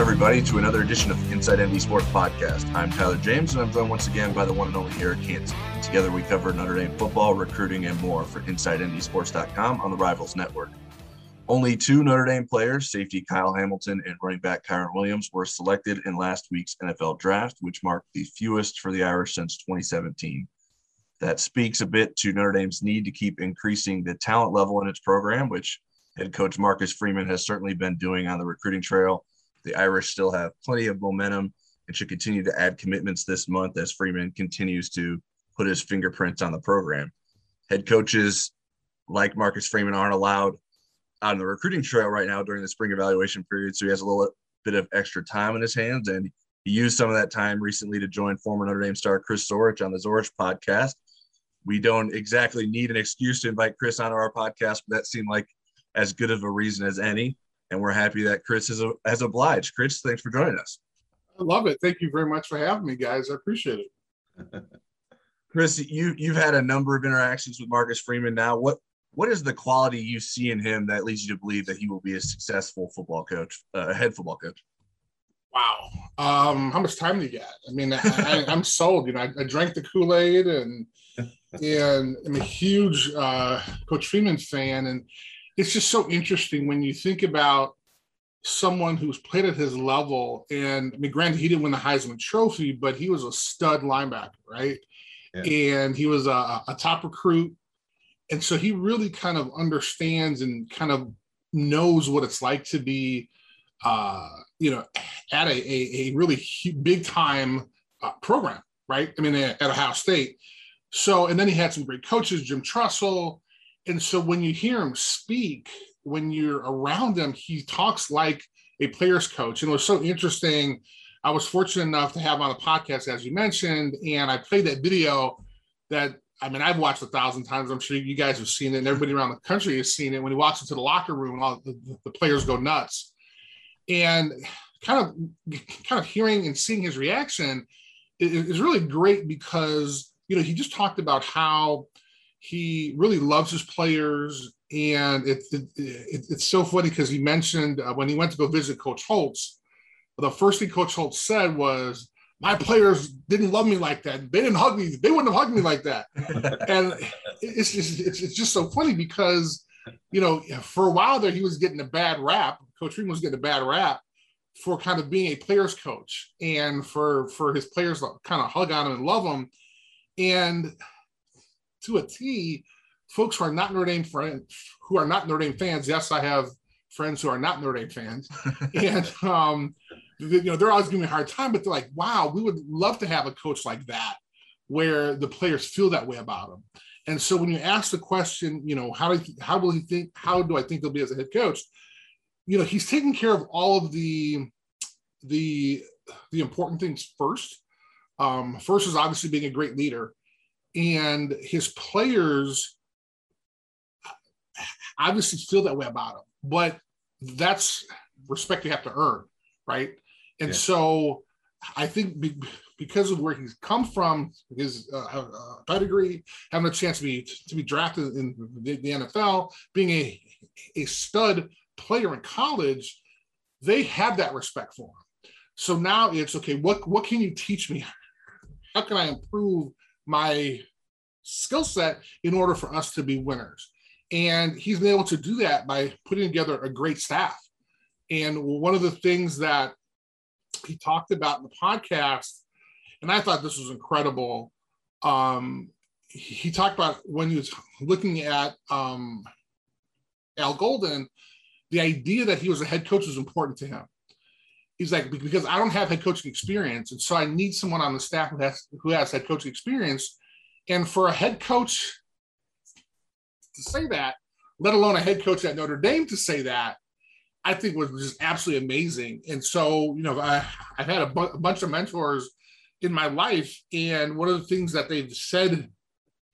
Everybody, to another edition of Inside ND Sports Podcast. I'm Tyler James, and I'm joined once again by the one and only Eric Hansen. Together, we cover Notre Dame football, recruiting, and more for InsideNDSports.com on the Rivals Network. Only two Notre Dame players, safety Kyle Hamilton and running back Kyren Williams, were selected in last week's NFL draft, which marked the fewest for the Irish since 2017. That speaks a bit to Notre Dame's need to keep increasing the talent level in its program, which head coach Marcus Freeman has certainly been doing on the recruiting trail the Irish still have plenty of momentum and should continue to add commitments this month as Freeman continues to put his fingerprints on the program. Head coaches like Marcus Freeman aren't allowed on the recruiting trail right now during the spring evaluation period, so he has a little bit of extra time in his hands, and he used some of that time recently to join former Notre Dame star Chris Zorich on the Zorich podcast. We don't exactly need an excuse to invite Chris onto our podcast, but that seemed like as good of a reason as any and we're happy that Chris has, has obliged. Chris, thanks for joining us. I love it. Thank you very much for having me, guys. I appreciate it. Chris, you you've had a number of interactions with Marcus Freeman now. What what is the quality you see in him that leads you to believe that he will be a successful football coach, uh, a head football coach? Wow. Um, how much time do you got? I mean, I, am sold. You know, I, I drank the Kool Aid, and and I'm a huge uh, Coach Freeman fan, and it's just so interesting when you think about someone who's played at his level. And I mean, granted, he didn't win the Heisman Trophy, but he was a stud linebacker, right? Yeah. And he was a, a top recruit. And so he really kind of understands and kind of knows what it's like to be, uh, you know, at a, a, a really big time uh, program, right? I mean, at Ohio State. So, and then he had some great coaches, Jim Tressel, and so when you hear him speak, when you're around him, he talks like a player's coach. And it was so interesting. I was fortunate enough to have on a podcast, as you mentioned, and I played that video that I mean, I've watched a thousand times. I'm sure you guys have seen it, and everybody around the country has seen it. When he walks into the locker room, and all the, the players go nuts, and kind of, kind of hearing and seeing his reaction is really great because you know he just talked about how he really loves his players. And it, it, it it's so funny because he mentioned uh, when he went to go visit Coach Holtz, the first thing Coach Holtz said was, my players didn't love me like that. They didn't hug me. They wouldn't have hugged me like that. and it's just, it's, it's just so funny because, you know, for a while there, he was getting a bad rap. Coach Freeman was getting a bad rap for kind of being a player's coach and for, for his players to kind of hug on him and love him. And to a T, folks who are not Notre Dame friends, who are not Notre Dame fans. Yes, I have friends who are not Notre Dame fans, and um, you know they're always giving me a hard time. But they're like, "Wow, we would love to have a coach like that, where the players feel that way about him." And so when you ask the question, you know, how do you, how will he think? How do I think he'll be as a head coach? You know, he's taking care of all of the the the important things first. Um, first is obviously being a great leader and his players obviously feel that way about him but that's respect you have to earn right? And yeah. so i think because of where he's come from his uh, uh, pedigree having a chance to be to be drafted in the, the nfl being a a stud player in college they have that respect for him. So now it's okay what what can you teach me? How can i improve my skill set in order for us to be winners. And he's been able to do that by putting together a great staff. And one of the things that he talked about in the podcast, and I thought this was incredible. Um, he talked about when he was looking at um, Al Golden, the idea that he was a head coach was important to him. He's like, because I don't have head coaching experience, and so I need someone on the staff who has who has head coaching experience and for a head coach to say that, let alone a head coach at Notre Dame to say that, I think was just absolutely amazing. And so, you know, I, have had a, bu- a bunch of mentors in my life. And one of the things that they've said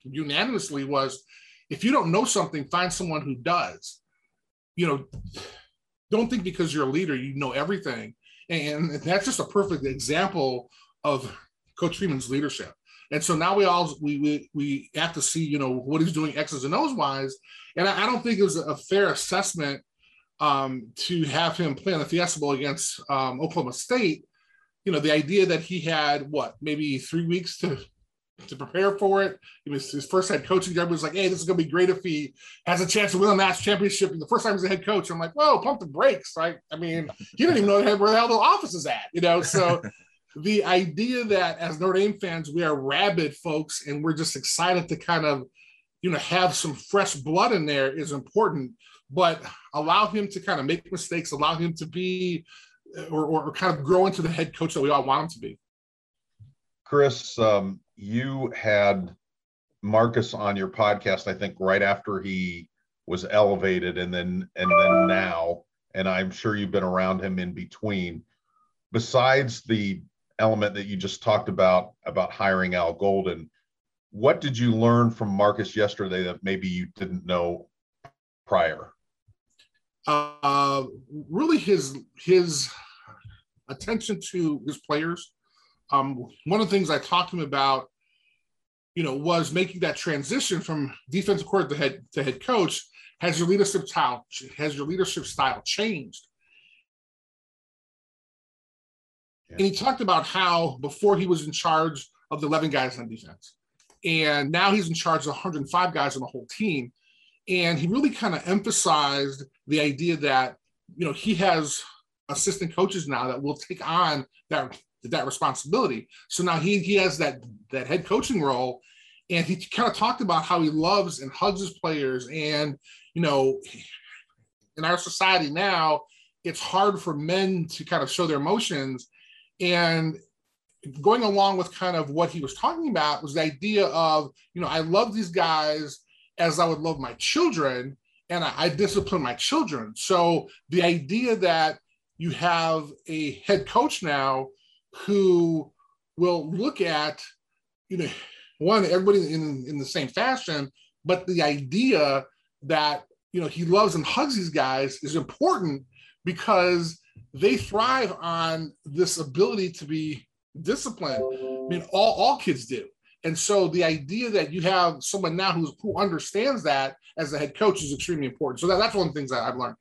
unanimously was if you don't know something, find someone who does. You know, don't think because you're a leader, you know everything. And that's just a perfect example of Coach Freeman's leadership. And so now we all we we, we have to see, you know, what he's doing X's and O's wise. And I, I don't think it was a fair assessment um, to have him play on the Fiesta Bowl against um, Oklahoma State, you know, the idea that he had what maybe three weeks to to prepare for it. It was his first head coaching job. He was like, "Hey, this is gonna be great if he has a chance to win a national championship." And the first time he's a head coach, I'm like, "Whoa, pump the brakes!" Right? I mean, he didn't even know where the hell the office is at, you know. So the idea that as Notre Dame fans, we are rabid folks, and we're just excited to kind of, you know, have some fresh blood in there is important. But allow him to kind of make mistakes, allow him to be, or, or kind of grow into the head coach that we all want him to be. Chris, um, you had Marcus on your podcast, I think, right after he was elevated, and then and then now, and I'm sure you've been around him in between. Besides the element that you just talked about about hiring Al Golden, what did you learn from Marcus yesterday that maybe you didn't know prior? Uh, really, his his attention to his players um, one of the things I talked to him about, you know, was making that transition from defensive coordinator to head to head coach. Has your leadership style has your leadership style changed? Yeah. And he talked about how before he was in charge of the 11 guys on defense, and now he's in charge of 105 guys on the whole team. And he really kind of emphasized the idea that you know he has assistant coaches now that will take on that that responsibility. So now he he has that that head coaching role, and he kind of talked about how he loves and hugs his players. And you know, in our society now, it's hard for men to kind of show their emotions. And going along with kind of what he was talking about was the idea of you know I love these guys as I would love my children, and I, I discipline my children. So the idea that you have a head coach now who will look at, you know, one, everybody in, in the same fashion, but the idea that, you know, he loves and hugs these guys is important because they thrive on this ability to be disciplined. I mean, all, all kids do. And so the idea that you have someone now who's, who understands that as a head coach is extremely important. So that, that's one of the things that I've learned.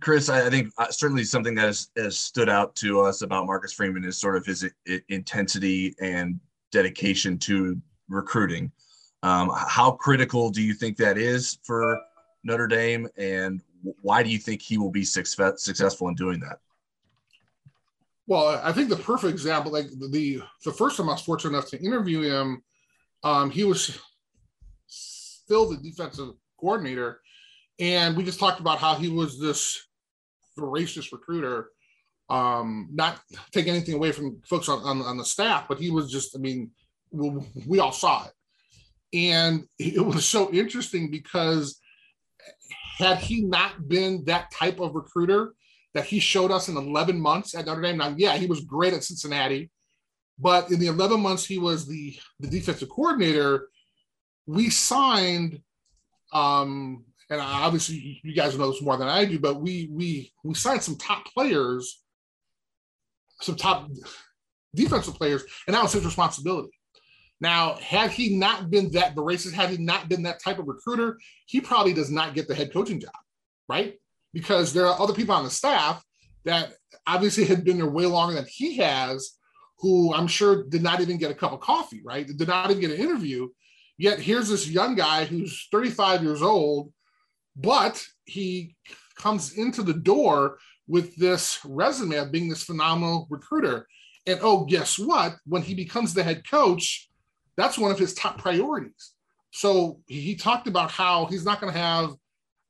Chris, I, think uh, certainly something that has, has, stood out to us about Marcus Freeman is sort of his intensity and dedication to recruiting. Um, how critical do you think that is for Notre Dame, and why do you think he will be success- successful in doing that? Well, I think the perfect example, like the the first time I was fortunate enough to interview him, um, he was still the defensive coordinator, and we just talked about how he was this voracious recruiter. Um, not take anything away from folks on, on, on the staff, but he was just, I mean, we, we all saw it. And it was so interesting because had he not been that type of recruiter that he showed us in 11 months at Notre Dame, now, yeah, he was great at Cincinnati, but in the 11 months he was the, the defensive coordinator, we signed um, and obviously you guys know this more than I do, but we we we signed some top players, some top defensive players, and that was his responsibility. Now, had he not been that the voracious, had he not been that type of recruiter, he probably does not get the head coaching job, right? Because there are other people on the staff that obviously had been there way longer than he has, who I'm sure did not even get a cup of coffee, right? Did not even get an interview. Yet here's this young guy who's 35 years old but he comes into the door with this resume of being this phenomenal recruiter. And oh, guess what? When he becomes the head coach, that's one of his top priorities. So he talked about how he's not going to have,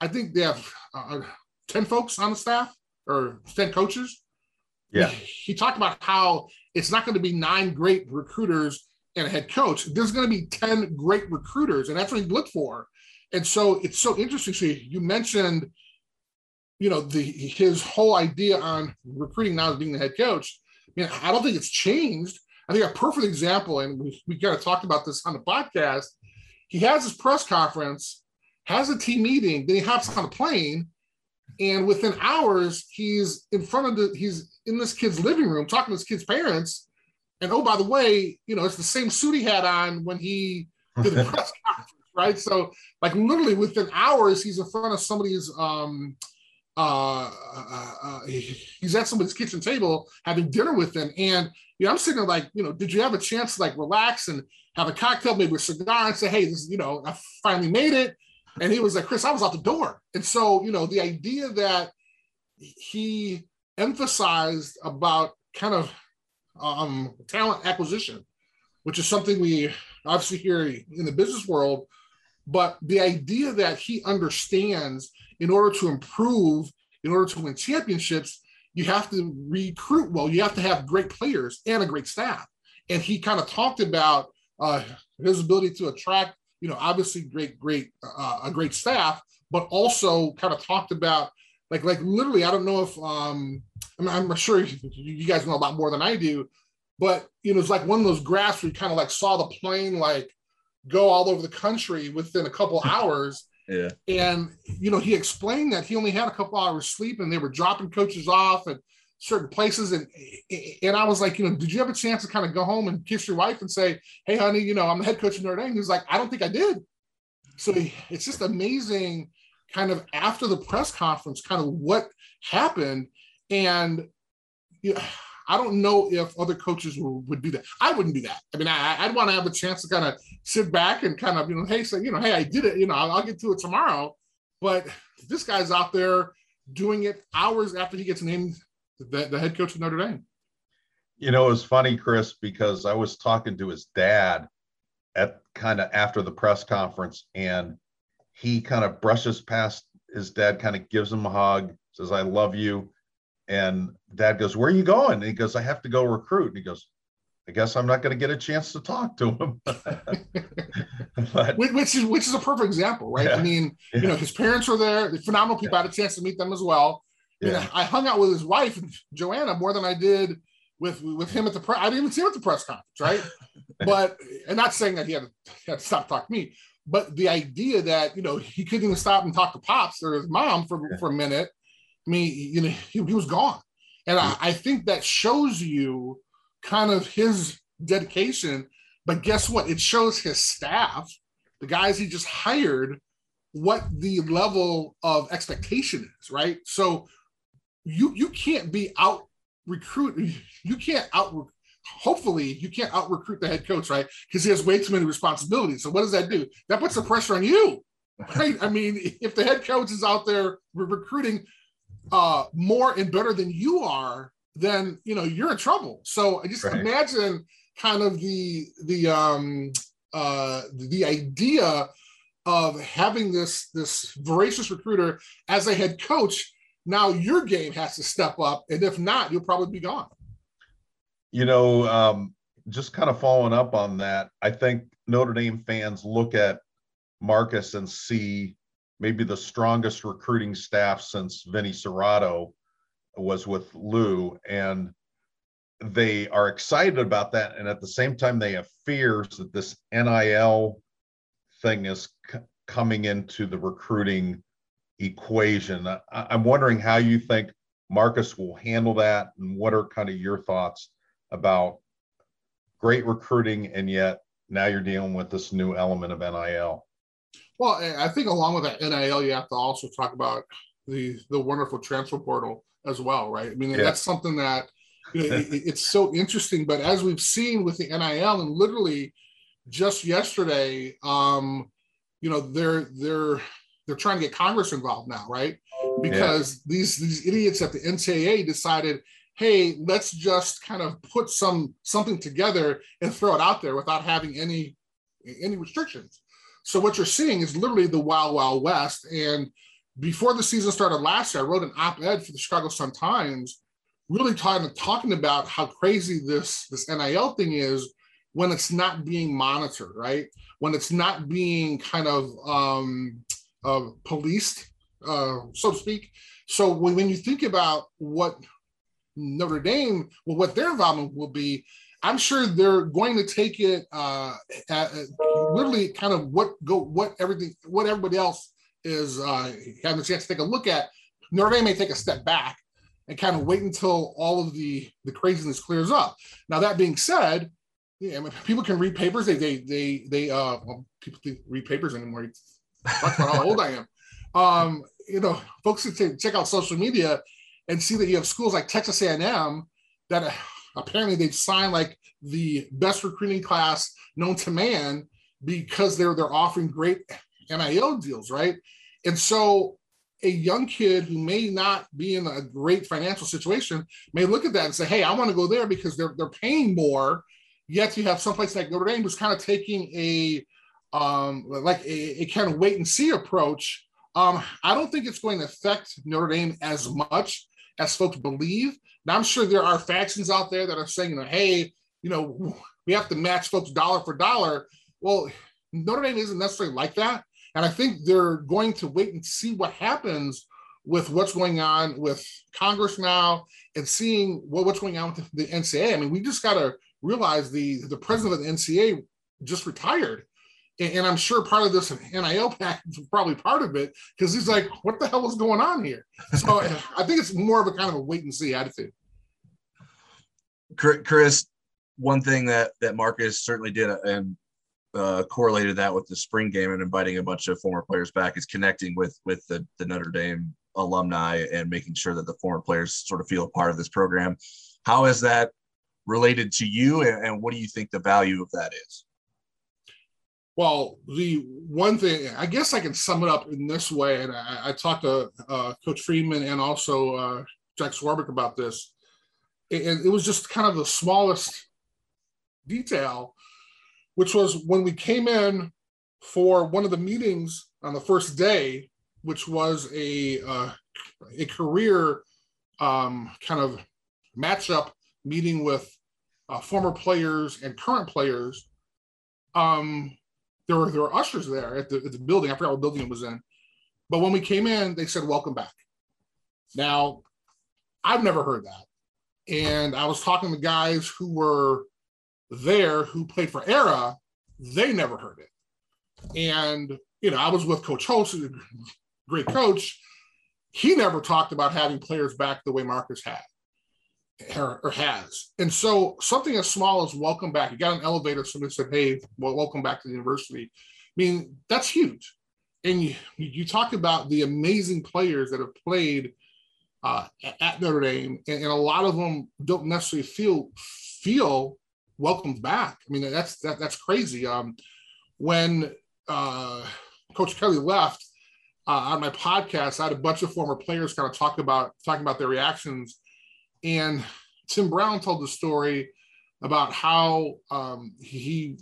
I think they have uh, 10 folks on the staff or 10 coaches. Yeah. He, he talked about how it's not going to be nine great recruiters and a head coach. There's going to be 10 great recruiters, and that's what he looked for. And so it's so interesting. So you mentioned, you know, the his whole idea on recruiting now as being the head coach. I mean, I don't think it's changed. I think a perfect example, and we, we kind of talked about this on the podcast. He has his press conference, has a team meeting, then he hops on a plane, and within hours, he's in front of the he's in this kid's living room talking to his kid's parents. And oh, by the way, you know, it's the same suit he had on when he did the press conference right? So, like literally within hours, he's in front of somebody's um, uh, uh, uh, he's at somebody's kitchen table having dinner with them. And you know, I'm sitting there like, you know, did you have a chance to like relax and have a cocktail, maybe a cigar, and say, hey, this, you know, I finally made it. And he was like, Chris, I was out the door. And so, you know, the idea that he emphasized about kind of um, talent acquisition, which is something we obviously hear in the business world, but the idea that he understands in order to improve, in order to win championships, you have to recruit well. You have to have great players and a great staff. And he kind of talked about uh, his ability to attract, you know, obviously great, great, uh, a great staff, but also kind of talked about like, like literally, I don't know if um, I'm, I'm sure you guys know a lot more than I do, but you know, it's like one of those graphs where you kind of like saw the plane like go all over the country within a couple hours yeah. And, you know, he explained that he only had a couple hours sleep and they were dropping coaches off at certain places. And, and I was like, you know, did you have a chance to kind of go home and kiss your wife and say, Hey, honey, you know, I'm the head coach of Notre Dame. He was like, I don't think I did. So it's just amazing kind of after the press conference, kind of what happened. And, you know, I don't know if other coaches would, would do that. I wouldn't do that. I mean, I, would want to have a chance to kind of sit back and kind of, you know, hey, say, you know, hey, I did it. You know, I'll, I'll get to it tomorrow. But this guy's out there doing it hours after he gets named the, the head coach of Notre Dame. You know, it was funny, Chris, because I was talking to his dad at kind of after the press conference, and he kind of brushes past his dad, kind of gives him a hug, says, I love you. And dad goes, Where are you going? And he goes, I have to go recruit. And he goes, I guess I'm not going to get a chance to talk to him. but, which is which is a perfect example, right? Yeah, I mean, yeah. you know, his parents were there, phenomenal people. Yeah. I had a chance to meet them as well. I, mean, I hung out with his wife Joanna more than I did with with him at the press. I didn't even see him at the press conference, right? but and not saying that he had, to, he had to stop talking to me, but the idea that you know he couldn't even stop and talk to pops or his mom for for a minute I mean, you know, he, he was gone. And I, I think that shows you kind of his dedication. But guess what? It shows his staff, the guys he just hired, what the level of expectation is, right? So you you can't be out recruit, you can't out hopefully you can't out recruit the head coach, right? Because he has way too many responsibilities. So what does that do? That puts the pressure on you, right? I mean, if the head coach is out there recruiting uh, more and better than you are, then you know you're in trouble. So I just right. imagine kind of the the um, uh, the idea of having this this voracious recruiter as a head coach. Now your game has to step up, and if not, you'll probably be gone. You know, um, just kind of following up on that, I think Notre Dame fans look at Marcus and see maybe the strongest recruiting staff since Vinny Cerrato was with Lou. And they are excited about that. And at the same time, they have fears that this NIL thing is c- coming into the recruiting equation. I, I'm wondering how you think Marcus will handle that and what are kind of your thoughts about great recruiting and yet now you're dealing with this new element of NIL. Well, I think along with that NIL, you have to also talk about the the wonderful transfer portal as well, right? I mean, yeah. that's something that you know, it, it's so interesting. But as we've seen with the NIL, and literally just yesterday, um, you know, they're they're they're trying to get Congress involved now, right? Because yeah. these these idiots at the NCAA decided, hey, let's just kind of put some something together and throw it out there without having any any restrictions. So what you're seeing is literally the wild, wild west. And before the season started last year, I wrote an op-ed for the Chicago Sun Times, really talking talking about how crazy this this NIL thing is when it's not being monitored, right? When it's not being kind of um, uh, policed, uh, so to speak. So when, when you think about what Notre Dame, well, what their involvement will be, I'm sure they're going to take it uh, at, literally kind of what go what everything what everybody else is uh, having a chance to take a look at. Dame may take a step back and kind of wait until all of the the craziness clears up. Now that being said, Yeah, I mean, people can read papers. They they they they uh well, people think read papers anymore. About how old I am. Um, you know, folks can check out social media and see that you have schools like Texas A&M that apparently they've signed like the best recruiting class known to man because they're they're offering great NIL deals, right? And so a young kid who may not be in a great financial situation may look at that and say, "Hey, I want to go there because they're they're paying more." Yet you have someplace like Notre Dame who's kind of taking a um, like a, a kind of wait and see approach. Um, I don't think it's going to affect Notre Dame as much as folks believe. Now I'm sure there are factions out there that are saying, hey, you know, we have to match folks dollar for dollar. Well, Notre Dame isn't necessarily like that. And I think they're going to wait and see what happens with what's going on with Congress now and seeing what, what's going on with the, NCAA. I mean, we just got to realize the, the president of the NCAA just retired. And, and I'm sure part of this NIL package was probably part of it because he's like, what the hell is going on here? So I think it's more of a kind of a wait and see attitude. Chris, one thing that that Marcus certainly did, and uh, correlated that with the spring game and inviting a bunch of former players back is connecting with with the, the Notre Dame alumni and making sure that the former players sort of feel a part of this program. How is that related to you, and, and what do you think the value of that is? Well, the one thing I guess I can sum it up in this way, and I, I talked to uh, Coach Freeman and also uh, Jack Swarbrick about this, and it was just kind of the smallest detail which was when we came in for one of the meetings on the first day, which was a uh, a career um, kind of matchup meeting with uh, former players and current players. Um, there were there were ushers there at the, at the building. I forgot what building it was in, but when we came in, they said "Welcome back." Now, I've never heard that, and I was talking to guys who were there who played for Ara, they never heard it. And, you know, I was with Coach Holtz, great coach. He never talked about having players back the way Marcus had or, or, has. And so something as small as welcome back, you got an elevator, somebody said, hey, well, welcome back to the university. I mean, that's huge. And you, you talk about the amazing players that have played uh, at Notre Dame, and, and, a lot of them don't necessarily feel feel welcomed back. I mean, that's that, that's crazy. Um, when uh, Coach Kelly left uh, on my podcast, I had a bunch of former players kind of talk about talking about their reactions, and Tim Brown told the story about how um, he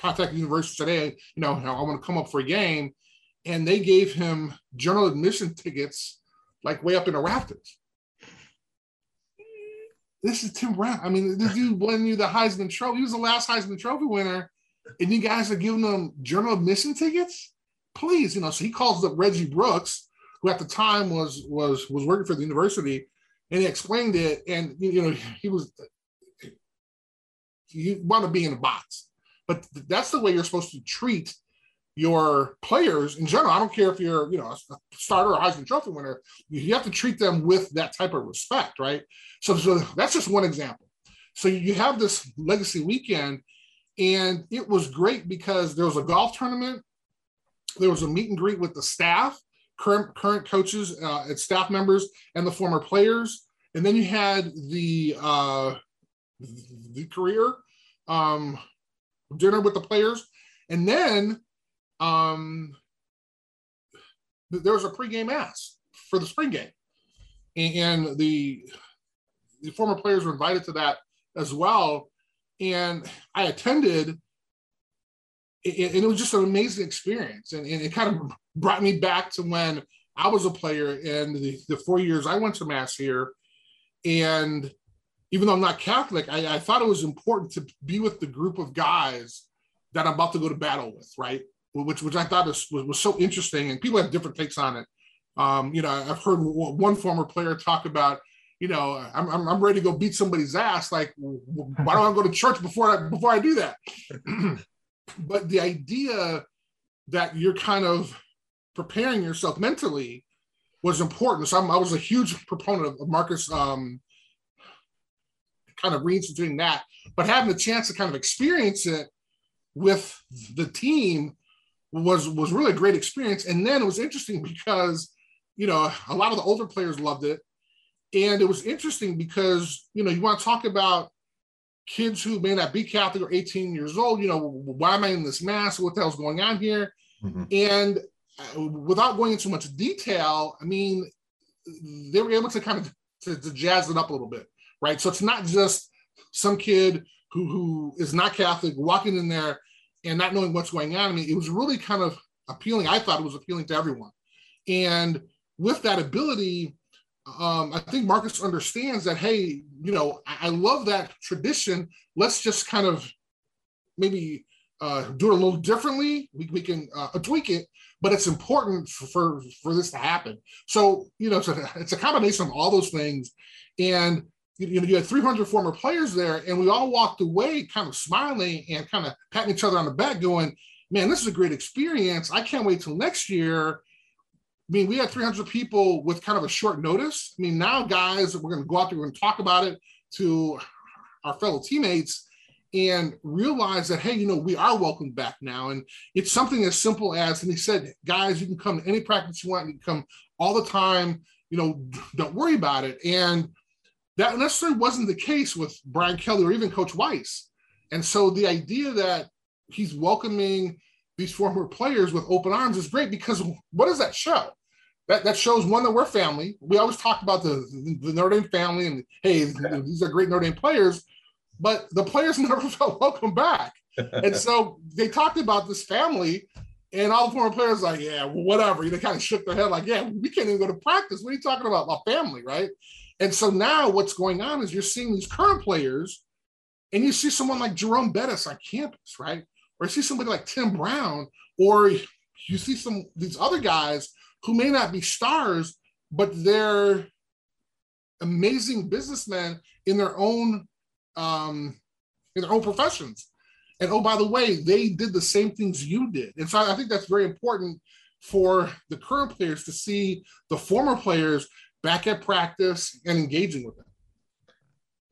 contacted the university today. You know, I want to come up for a game, and they gave him general admission tickets, like way up in the rafters this is Tim Brown. I mean, this dude won you the Heisman Trophy. He was the last Heisman Trophy winner, and you guys are giving him journal admission tickets. Please, you know. So he calls up Reggie Brooks, who at the time was was was working for the university, and he explained it. And you know, he was he wanted to be in a box, but that's the way you're supposed to treat your players in general. I don't care if you're, you know, a starter or Heisman Trophy winner. You have to treat them with that type of respect, right? So, so that's just one example. So you have this legacy weekend, and it was great because there was a golf tournament, there was a meet and greet with the staff, current current coaches uh, and staff members, and the former players, and then you had the uh, the career um, dinner with the players, and then um, there was a pregame mass for the spring game, and the the former players were invited to that as well. And I attended, and it was just an amazing experience. And, and it kind of brought me back to when I was a player and the, the four years I went to Mass here. And even though I'm not Catholic, I, I thought it was important to be with the group of guys that I'm about to go to battle with, right? Which, which I thought was, was, so interesting. And people have different takes on it. Um, you know, I've heard one former player talk about you know, I'm, I'm, I'm ready to go beat somebody's ass. Like, why don't I go to church before I before I do that? but the idea that you're kind of preparing yourself mentally was important. So I'm, i was a huge proponent of Marcus um, kind of reinstituting that, but having the chance to kind of experience it with the team was was really a great experience. And then it was interesting because you know a lot of the older players loved it, and it was interesting because you know you want to talk about kids who may not be Catholic or 18 years old. You know, why am I in this mass? What the hell's going on here? Mm-hmm. And uh, without going into much detail, I mean, they were able to kind of to, to jazz it up a little bit, right? So it's not just some kid who who is not Catholic walking in there and not knowing what's going on. I mean, it was really kind of appealing. I thought it was appealing to everyone. And with that ability, um, I think Marcus understands that, hey, you know, I, I love that tradition. Let's just kind of maybe uh, do it a little differently. We, we can uh, tweak it, but it's important for, for, for this to happen. So, you know, it's a, it's a combination of all those things. And you know, you had 300 former players there, and we all walked away kind of smiling and kind of patting each other on the back, going, "Man, this is a great experience. I can't wait till next year." I mean, we had 300 people with kind of a short notice. I mean, now guys, we're going to go out there, we're going to talk about it to our fellow teammates and realize that hey you know we are welcome back now and it's something as simple as and he said guys you can come to any practice you want you can come all the time you know don't worry about it and that necessarily wasn't the case with Brian Kelly or even Coach Weis. And so the idea that he's welcoming these former players with open arms is great because what does that show? That, that shows one that we're family. We always talk about the, the Notre Dame family and hey, these are great Notre Dame players, but the players never felt welcome back. and so they talked about this family, and all the former players like, yeah, well, whatever. They kind of shook their head like, yeah, we can't even go to practice. What are you talking about? My family, right? And so now what's going on is you're seeing these current players, and you see someone like Jerome Bettis on campus, right? Or you see somebody like Tim Brown, or you see some these other guys who may not be stars, but they're amazing businessmen in their own um, in their own professions. And oh, by the way, they did the same things you did. And so I think that's very important for the current players to see the former players back at practice and engaging with them.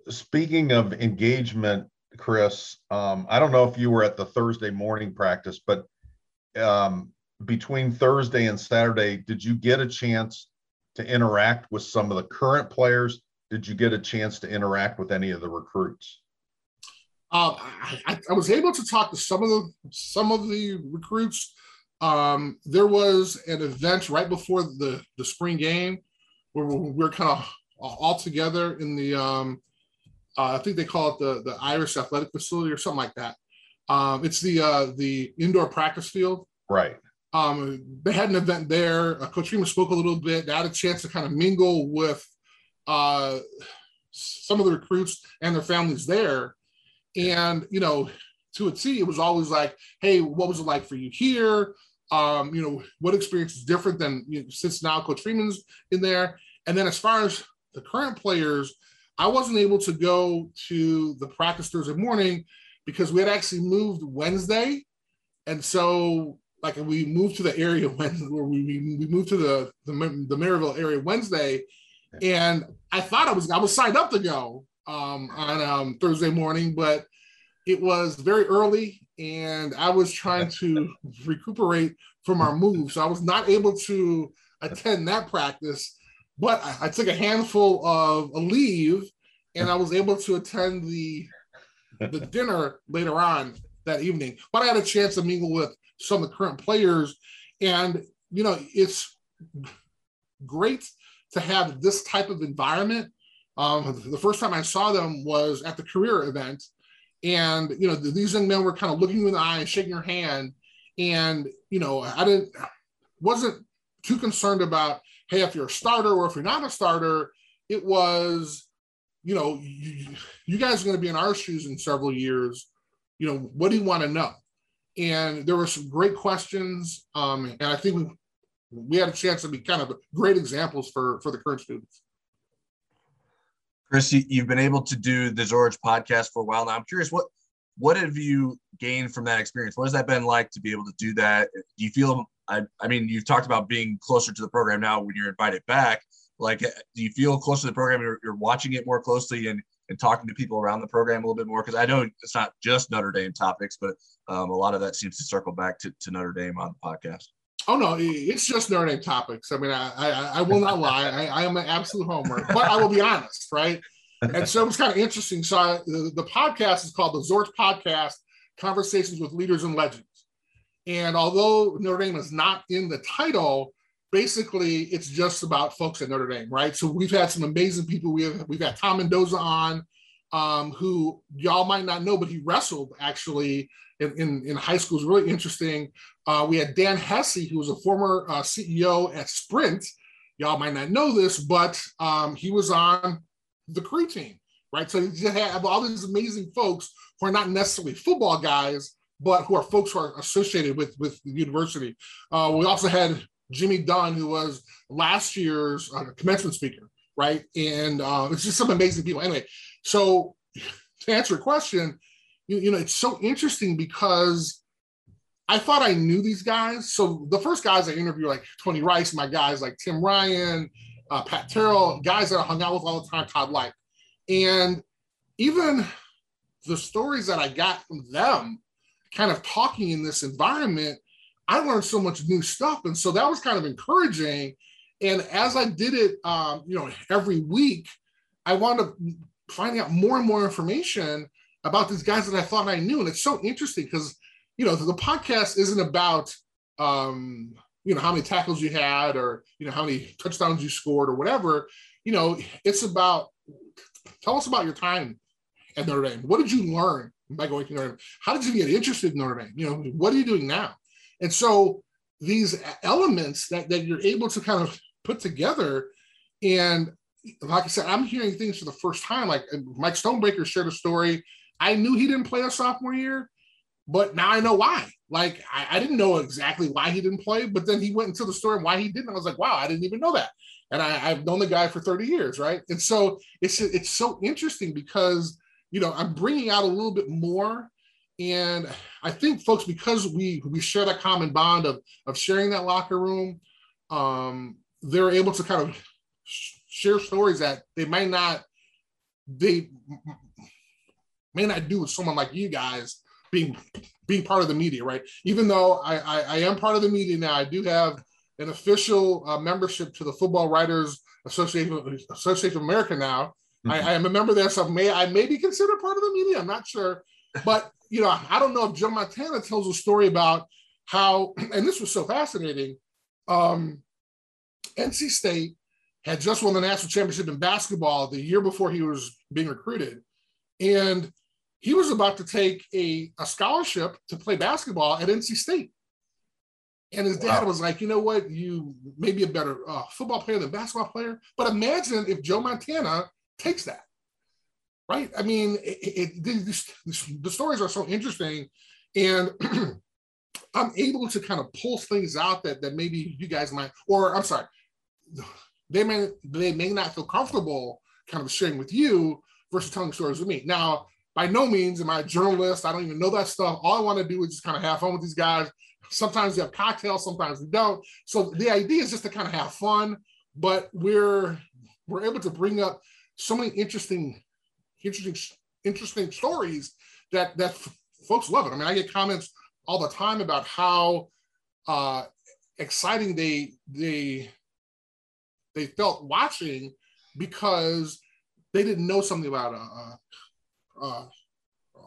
Speaking of engagement, Chris, um, I don't know if you were at the Thursday morning practice, but um, between Thursday and Saturday, did you get a chance to interact with some of the current players? Did you get a chance to interact with any of the recruits? Uh, I, I, was able to talk to some of the some of the recruits. Um, there was an event right before the the spring game we're, we're kind of all together in the um, uh, I think they call it the the Irish Athletic Facility or something like that. Um, it's the uh, the indoor practice field. Right. Um, they had an event there. Uh, Coach Freeman spoke a little bit. I had a chance to kind of mingle with uh, some of the recruits and their families there. And you know, to a T, it was always like, "Hey, what was it like for you here? Um, you know, what experience is different than you know, since now Coach Freeman's in there?" And then as far as the current players, I wasn't able to go to the practice Thursday morning because we had actually moved Wednesday. And so like we moved to the area when where we, we moved to the, the, the Maryville area Wednesday. And I thought I was, I was signed up to go um, on um, Thursday morning, but it was very early and I was trying to recuperate from our move. So I was not able to attend that practice. But I, I took a handful of a leave and I was able to attend the the dinner later on that evening. But I had a chance to mingle with some of the current players, and you know, it's great to have this type of environment. Um, the first time I saw them was at the career event, and you know, these young men were kind of looking you in the eye and shaking your hand, and you know, I didn't wasn't too concerned about hey, if you're a starter or if you're not a starter, it was, you know, you, you guys are going to be in our shoes in several years. You know, what do you want to know? And there were some great questions. Um, and I think we, we had a chance to be kind of great examples for, for the current students. Chris, you've been able to do the Zorich podcast for a while now. I'm curious, what what have you gained from that experience? What has that been like to be able to do that? Do you feel I, I mean, you've talked about being closer to the program now when you're invited back. Like, do you feel closer to the program? You're, you're watching it more closely, and and talking to people around the program a little bit more? Because I know it's not just Notre Dame topics, but um, a lot of that seems to circle back to, to Notre Dame on the podcast. Oh no, it's just Notre Dame topics. I mean, I I, I will not lie. I, I am an absolute homer, but I will be honest, right? And so it was kind of interesting. So I, the, the podcast is called the Zorich Podcast: Conversations with Leaders and Legends. And although Notre Dame is not in the title, basically it's just about folks at Notre Dame, right? So we've had some amazing people. We have we've had Tom Mendoza on, um, who y'all might not know, but he wrestled actually in, in, in high school. It's really interesting. Uh, we had Dan Hesse, who was a former uh, CEO at Sprint. Y'all might not know this, but um, he was on the crew team, right? So you have all these amazing folks who are not necessarily football guys, but who are folks who are associated with with the university. Uh, we also had Jimmy Dunn, who was last year's uh, commencement speaker, right? And uh, it's just some amazing people. Anyway, so to answer your question, you, you know, it's so interesting because I thought I knew these guys. So the first guys I interviewed, like Tony Rice, my guys like Tim Ryan, uh, Pat Terrell, guys that I hung out with all the time, Todd Lyght. And even the stories that I got from them, kind of talking in this environment, I learned so much new stuff. And so that was kind of encouraging. And as I did it, um, you know, every week, I wound up finding out more and more information about these guys that I thought I knew. And it's so interesting because, you know, the podcast isn't about, um, you know, how many tackles you had or, you know, how many touchdowns you scored or whatever. You know, it's about, tell us about your time at Notre Dame. What did you learn by going to Notre Dame? How did you get interested in Notre Dame? You know, what are you doing now? And so these elements that, that you're able to kind of put together and like I said, I'm hearing things for the first time. Like uh, Mike Stonebreaker shared a story. I knew he didn't play a sophomore year, but now I know why. Like I, I, didn't know exactly why he didn't play, but then he went into the story and why he didn't. I was like, wow, I didn't even know that. And I, have known the guy for 30 years, right? And so it's it's so interesting because you know I'm bringing out a little bit more and I think folks, because we we share that common bond of of sharing that locker room, um, they're able to kind of share stories that they might not they may not do with someone like you guys being being part of the media, right? Even though I I, I am part of the media now, I do have an official uh, membership to the Football Writers Association Association of America now. Mm-hmm. I, I, am a member there, so may I may be considered part of the media. I'm not sure, but you know, I don't know if Joe Montana tells a story about how, and this was so fascinating. Um, NC State had just won the national championship in basketball the year before he was being recruited. And he was about to take a, a scholarship to play basketball at NC State. And his dad wow. was like, you know what, you may be a better uh, football player than basketball player. But imagine if Joe Montana takes that right? I mean, it, it, the stories are so interesting, and I'm able to kind of pull things out that that maybe you guys might, or I'm sorry, they may they may not feel comfortable kind of sharing with you versus telling stories with me. Now, by no means am I a journalist. I don't even know that stuff. All I want to do is just kind of have fun with these guys. Sometimes we have cocktails, sometimes we don't. So the idea is just to kind of have fun, but we're we're able to bring up so many interesting interesting interesting stories that that folks love it. I mean, I get comments all the time about how uh, exciting they they they felt watching because they didn't know something about a, a,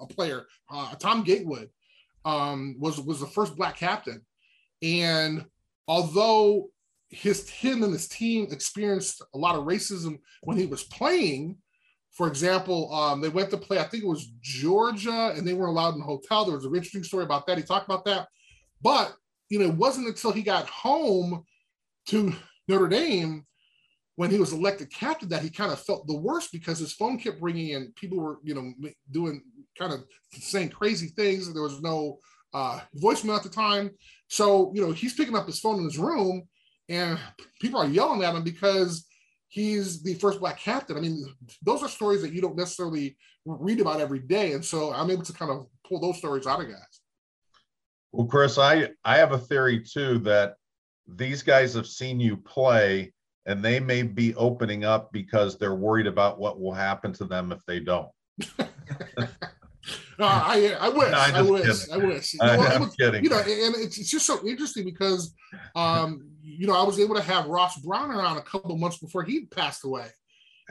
a player. Uh, Tom Gatewood um, was was the first black captain, and although his him and his team experienced a lot of racism when he was playing, for example, um, they went to play, I think it was Georgia, and they weren't allowed in the hotel. There was an interesting story about that. He talked about that. But, you know, it wasn't until he got home to Notre Dame when he was elected captain that he kind of felt the worst because his phone kept ringing and people were, you know, doing kind of saying crazy things. There was no uh, voicemail at the time. So, you know, he's picking up his phone in his room and people are yelling at him because he's the first black captain. I mean, those are stories that you don't necessarily read about every day, and so I'm able to kind of pull those stories out of guys. Well, Chris, I I have a theory too that these guys have seen you play, and they may be opening up because they're worried about what will happen to them if they don't. Uh, I I wish I, I wish kidding. I wish. You know, I, am kidding. You know, and it's, it's just so interesting because um, you know I was able to have Ross Browner around a couple months before he passed away,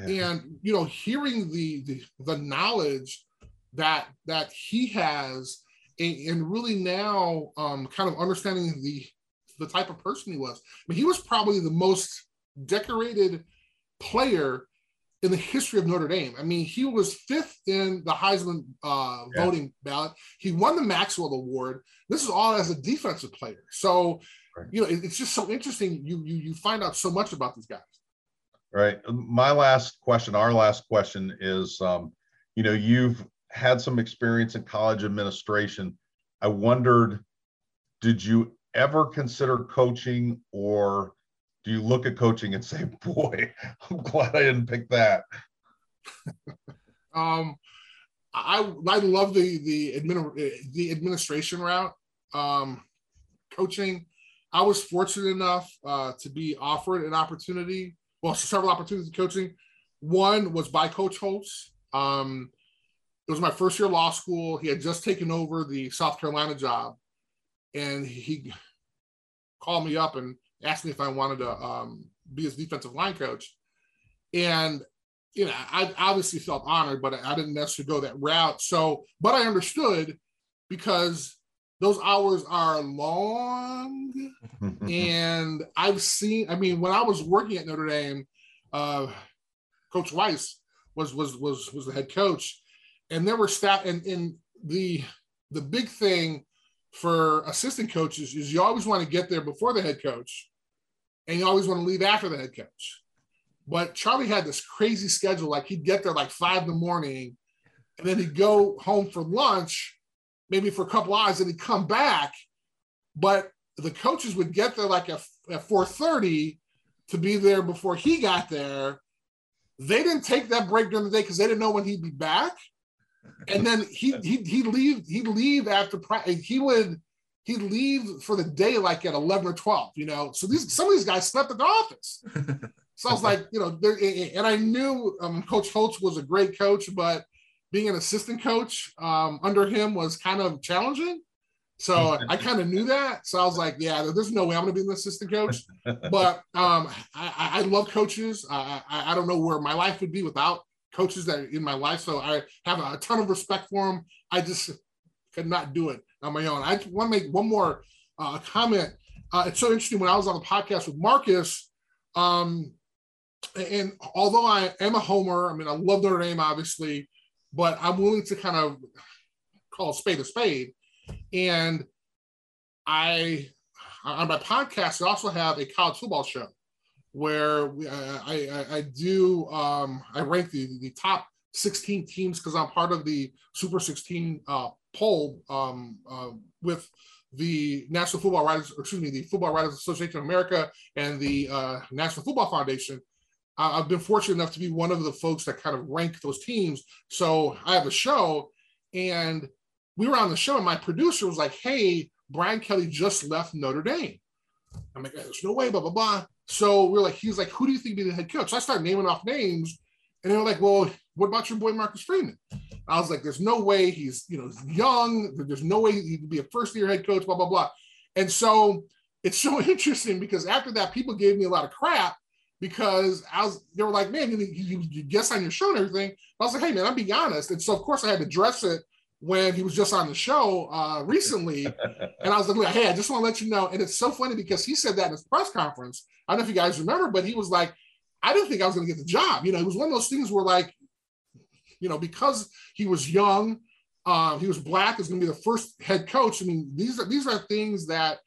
yeah. and you know hearing the, the the knowledge that that he has, and, and really now um, kind of understanding the the type of person he was. I mean, he was probably the most decorated player in the history of Notre Dame. I mean, he was fifth in the Heisman uh, yeah. voting ballot. He won the Maxwell Award. This is all as a defensive player. So, right. you know, it, it's just so interesting. You, you you find out so much about these guys. Right. My last question, our last question is, um, you know, you've had some experience in college administration. I wondered, did you ever consider coaching or do you look at coaching and say, "Boy, I'm glad I didn't pick that"? um, I I love the the admin the administration route. Um, coaching, I was fortunate enough uh, to be offered an opportunity. Well, several opportunities in coaching. One was by Coach Holtz. Um, it was my first year law school. He had just taken over the South Carolina job, and he called me up and asked me if I wanted to um, be his defensive line coach. And, you know, I obviously felt honored, but I didn't necessarily go that route. So, but I understood because those hours are long. and I've seen, I mean, when I was working at Notre Dame, uh, Coach Weis was was was was the head coach, and there were staff and in the the big thing for assistant coaches is you always want to get there before the head coach and you always want to leave after the head coach. But Charlie had this crazy schedule. Like he'd get there like five in the morning, and then he'd go home for lunch, maybe for a couple hours, and he'd come back. But the coaches would get there like at, at 4:30 to be there before he got there. They didn't take that break during the day because they didn't know when he'd be back. And then he he he'd leave he'd leave after practice. He would he'd leave for the day like at 11 or 12, you know. So these some of these guys slept at the office. So I was like, you know, and I knew um, Coach Holtz was a great coach, but being an assistant coach um, under him was kind of challenging. So I kind of knew that. So I was like, yeah, there's no way I'm going to be an assistant coach. But um, I, I, love coaches. I, I, I, don't know where my life would be without coaches that in my life. So I have a ton of respect for them. I just could not do it on my own. I want to make one more uh, comment. Uh, it's so interesting when I was on the podcast with Marcus, um, and although I am a homer, I mean I love Notre Dame obviously, but I'm willing to kind of call a spade a spade. And I on my podcast I also have a college football show where we, uh, I, I, I do um, I rank the the top 16 teams because I'm part of the Super 16 uh, poll um, uh, with the National Football Writers, excuse me, the Football Writers Association of America and the uh, National Football Foundation. I've been fortunate enough to be one of the folks that kind of rank those teams. So I have a show, and we were on the show, and my producer was like, "Hey, Brian Kelly just left Notre Dame." I'm like, "There's no way," blah blah blah. So we're like, he's like, "Who do you think be the head coach?" So I started naming off names, and they were like, "Well, what about your boy Marcus Freeman?" I was like, there's no way he's, you know, young. There's no way he could be a first year head coach, blah, blah, blah. And so it's so interesting because after that, people gave me a lot of crap because I was, they were like, man, you, you, you guess on your show and everything. I was like, hey, man, I'm being honest. And so, of course, I had to address it when he was just on the show uh, recently. and I was like, hey, I just want to let you know. And it's so funny because he said that in his press conference. I don't know if you guys remember, but he was like, I didn't think I was going to get the job. You know, it was one of those things where like you know, because he was young, uh, he was black, is going to be the first head coach. I mean, these are these are things that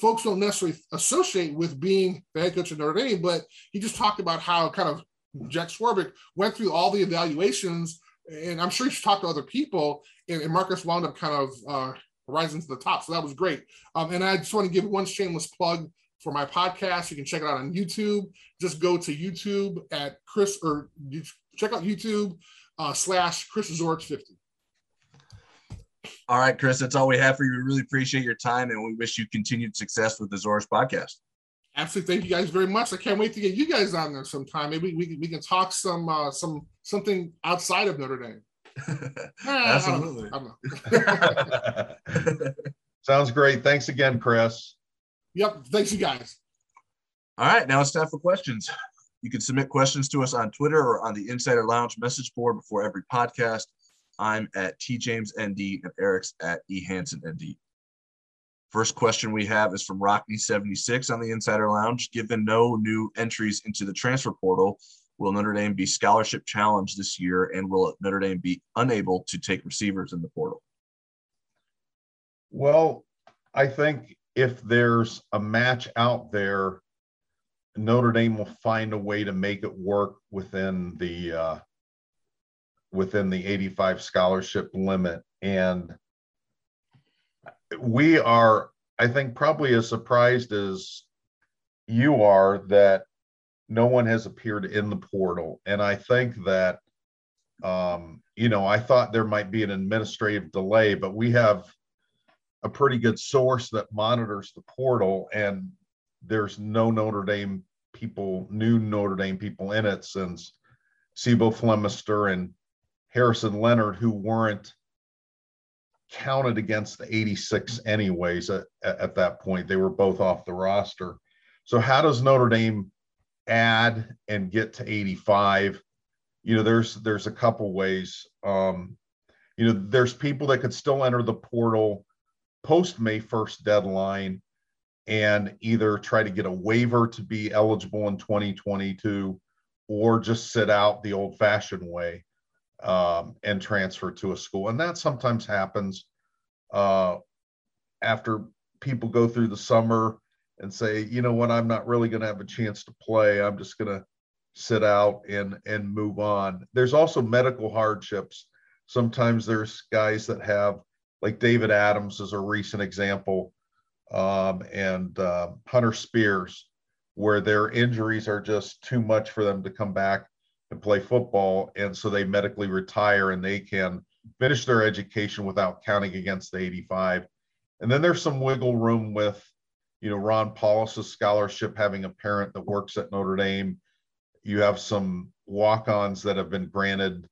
folks don't necessarily associate with being the head coach of Notre Dame. But he just talked about how kind of Jack Swarbrick went through all the evaluations, and I'm sure he talked to other people, and, and Marcus wound up kind of uh, rising to the top. So that was great. Um, and I just want to give one shameless plug for my podcast. You can check it out on YouTube. Just go to YouTube at Chris, or you check out YouTube uh, slash Chris Zorich 50. All right, Chris, that's all we have for you. We really appreciate your time and we wish you continued success with the Zorich podcast. Absolutely, thank you guys very much. I can't wait to get you guys on there sometime. Maybe we, we can talk some uh, some something outside of Notre Dame. Absolutely. I don't, I don't Sounds great. Thanks again, Chris. Yep. Thanks, you guys. All right, now it's time for questions. You can submit questions to us on Twitter or on the Insider Lounge message board before every podcast. I'm at tjamesnd and Eric's at ehansennd. First question we have is from Rockney76 on the Insider Lounge. Given no new entries into the transfer portal, will Notre Dame be scholarship challenged this year and will Notre Dame be unable to take receivers in the portal? Well, I think if there's a match out there, Notre Dame will find a way to make it work within the uh, within the 85 scholarship limit. And we are, I think, probably as surprised as you are that no one has appeared in the portal. And I think that, um, you know, I thought there might be an administrative delay, but we have a pretty good source that monitors the portal, and there's no Notre Dame people, new Notre Dame people in it since C'Bo Flemister and Harrison Leonard, who weren't counted against the 86 anyways at, at that point. They were both off the roster. So how does Notre Dame add and get to 85? You know, there's there's a couple ways. Um, you know, there's people that could still enter the portal post May 1st deadline and either try to get a waiver to be eligible in 2022 or just sit out the old fashioned way um, and transfer to a school. And that sometimes happens uh, after people go through the summer and say, you know what, I'm not really going to have a chance to play. I'm just going to sit out and and move on. There's also medical hardships. Sometimes there's guys that have, like David Adams is a recent example, um, and uh, Hunter Spears, where their injuries are just too much for them to come back and play football. And so they medically retire and they can finish their education without counting against the 85. And then there's some wiggle room with, you know, Ron Powlus' scholarship having a parent that works at Notre Dame. You have some walk-ons that have been granted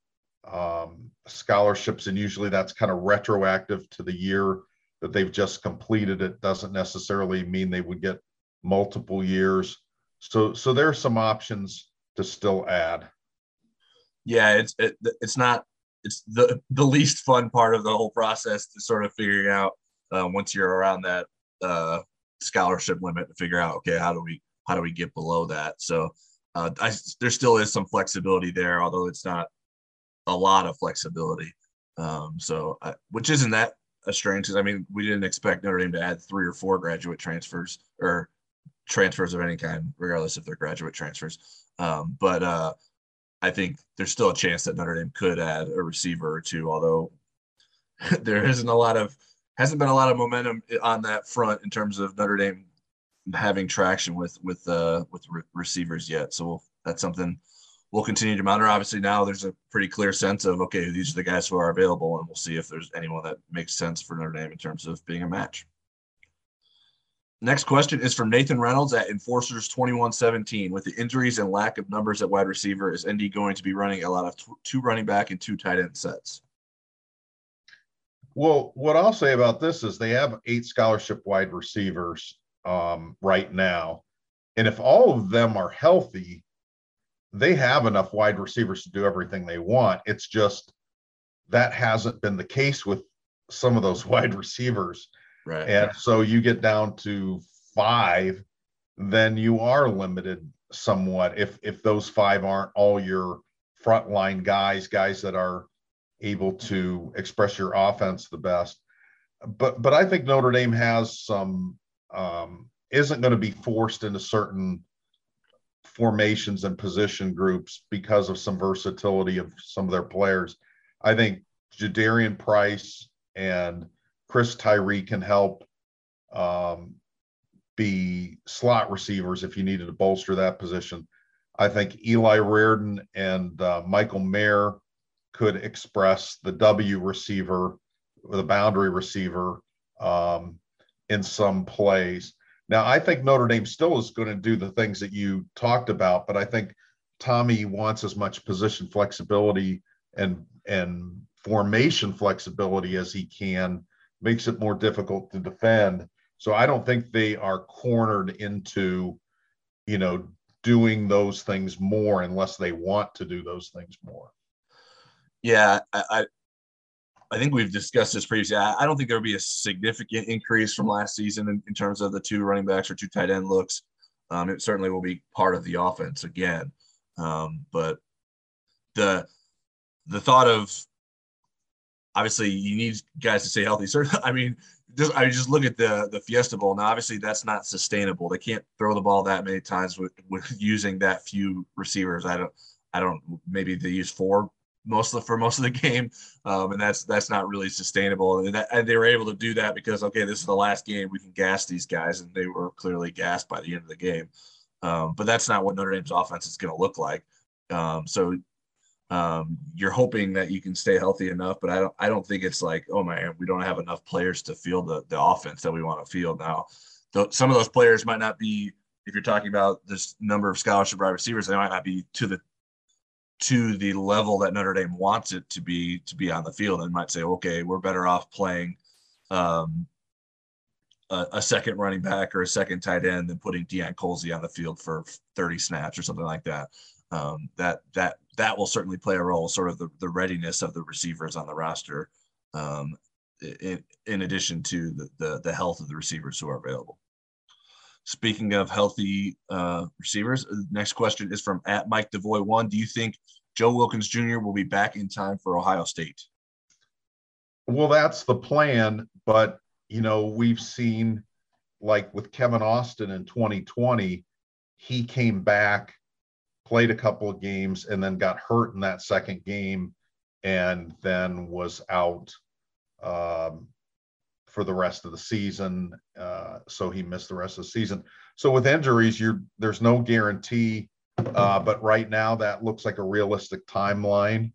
um, scholarships, and usually that's kind of retroactive to the year that they've just completed. It doesn't necessarily mean they would get multiple years. So, so there are some options to still add yeah, it's it, it's not it's the the least fun part of the whole process to sort of figuring out uh, once you're around that uh, scholarship limit to figure out okay how do we how do we get below that so uh, I, there still is some flexibility there although it's not a lot of flexibility um, so I, which isn't that a strange because I mean we didn't expect Notre Dame to add three or four graduate transfers or transfers of any kind regardless if they're graduate transfers um, but uh, I think there's still a chance that Notre Dame could add a receiver or two, although there isn't a lot of hasn't been a lot of momentum on that front in terms of Notre Dame having traction with with uh, with re- receivers yet. So that's something we'll continue to monitor. Obviously, now there's a pretty clear sense of okay, these are the guys who are available, and we'll see if there's anyone that makes sense for Notre Dame in terms of being a match. Next question is from Nathan Reynolds at Enforcers 2117. With the injuries and lack of numbers at wide receiver, is ND going to be running a lot of two running back and two tight end sets? Well, what I'll say about this is they have eight scholarship wide receivers um, right now. And if all of them are healthy, they have enough wide receivers to do everything they want. It's just that hasn't been the case with some of those wide receivers. Right. And so you get down to five, then you are limited somewhat if if those five aren't all your frontline guys, guys that are able to express your offense the best. But but I think Notre Dame has some um, isn't going to be forced into certain formations and position groups because of some versatility of some of their players. I think Jadarian Price and Chris Tyree can help um, be slot receivers if you needed to bolster that position. I think Eli Raridon and uh, Michael Mayer could express the W receiver, the boundary receiver um, in some plays. Now, I think Notre Dame still is going to do the things that you talked about, but I think Tommy wants as much position flexibility and and formation flexibility as he can, makes it more difficult to defend. So I don't think they are cornered into, you know, doing those things more unless they want to do those things more. Yeah, I, I, think we've discussed this previously. I, I don't think there'll be a significant increase from last season in, in, terms of the two running backs or two tight end looks. Um, it certainly will be part of the offense again, um, but the the thought of obviously you need guys to stay healthy. I mean, just I just look at the the Fiesta Bowl. Now, obviously, that's not sustainable. They can't throw the ball that many times with with using that few receivers. I don't I don't maybe they use four most of for most of the game, um, and that's that's not really sustainable. And, that, and, they were able to do that because okay, this is the last game we can gas these guys, and they were clearly gassed by the end of the game. Um, but that's not what Notre Dame's offense is going to look like. Um, so um, you're hoping that you can stay healthy enough, but I don't I don't think it's like oh man we don't have enough players to field the the offense that we want to field now. Though some of those players might not be if you're talking about this number of scholarship wide receivers, they might not be to the to the level that Notre Dame wants it to be to be on the field and might say, okay, we're better off playing um, a, a, second running back or a second tight end than putting Deion Colzie on the field for 30 snaps or something like that. Um, that that that will certainly play a role, sort of the, the readiness of the receivers on the roster, um, in, in addition to the, the, the health of the receivers who are available. Speaking of healthy uh, receivers, uh, next question is from at Mike Devoy one. Do you think Joe Wilkins Jr. will be back in time for Ohio State? Well, that's the plan, but you know we've seen like with Kevin Austin in 2020, he came back, played a couple of games, and then got hurt in that second game, and then was out. Um, for the rest of the season. Uh, so he missed the rest of the season. So with injuries, you're there's no guarantee. Uh, but right now, that looks like a realistic timeline,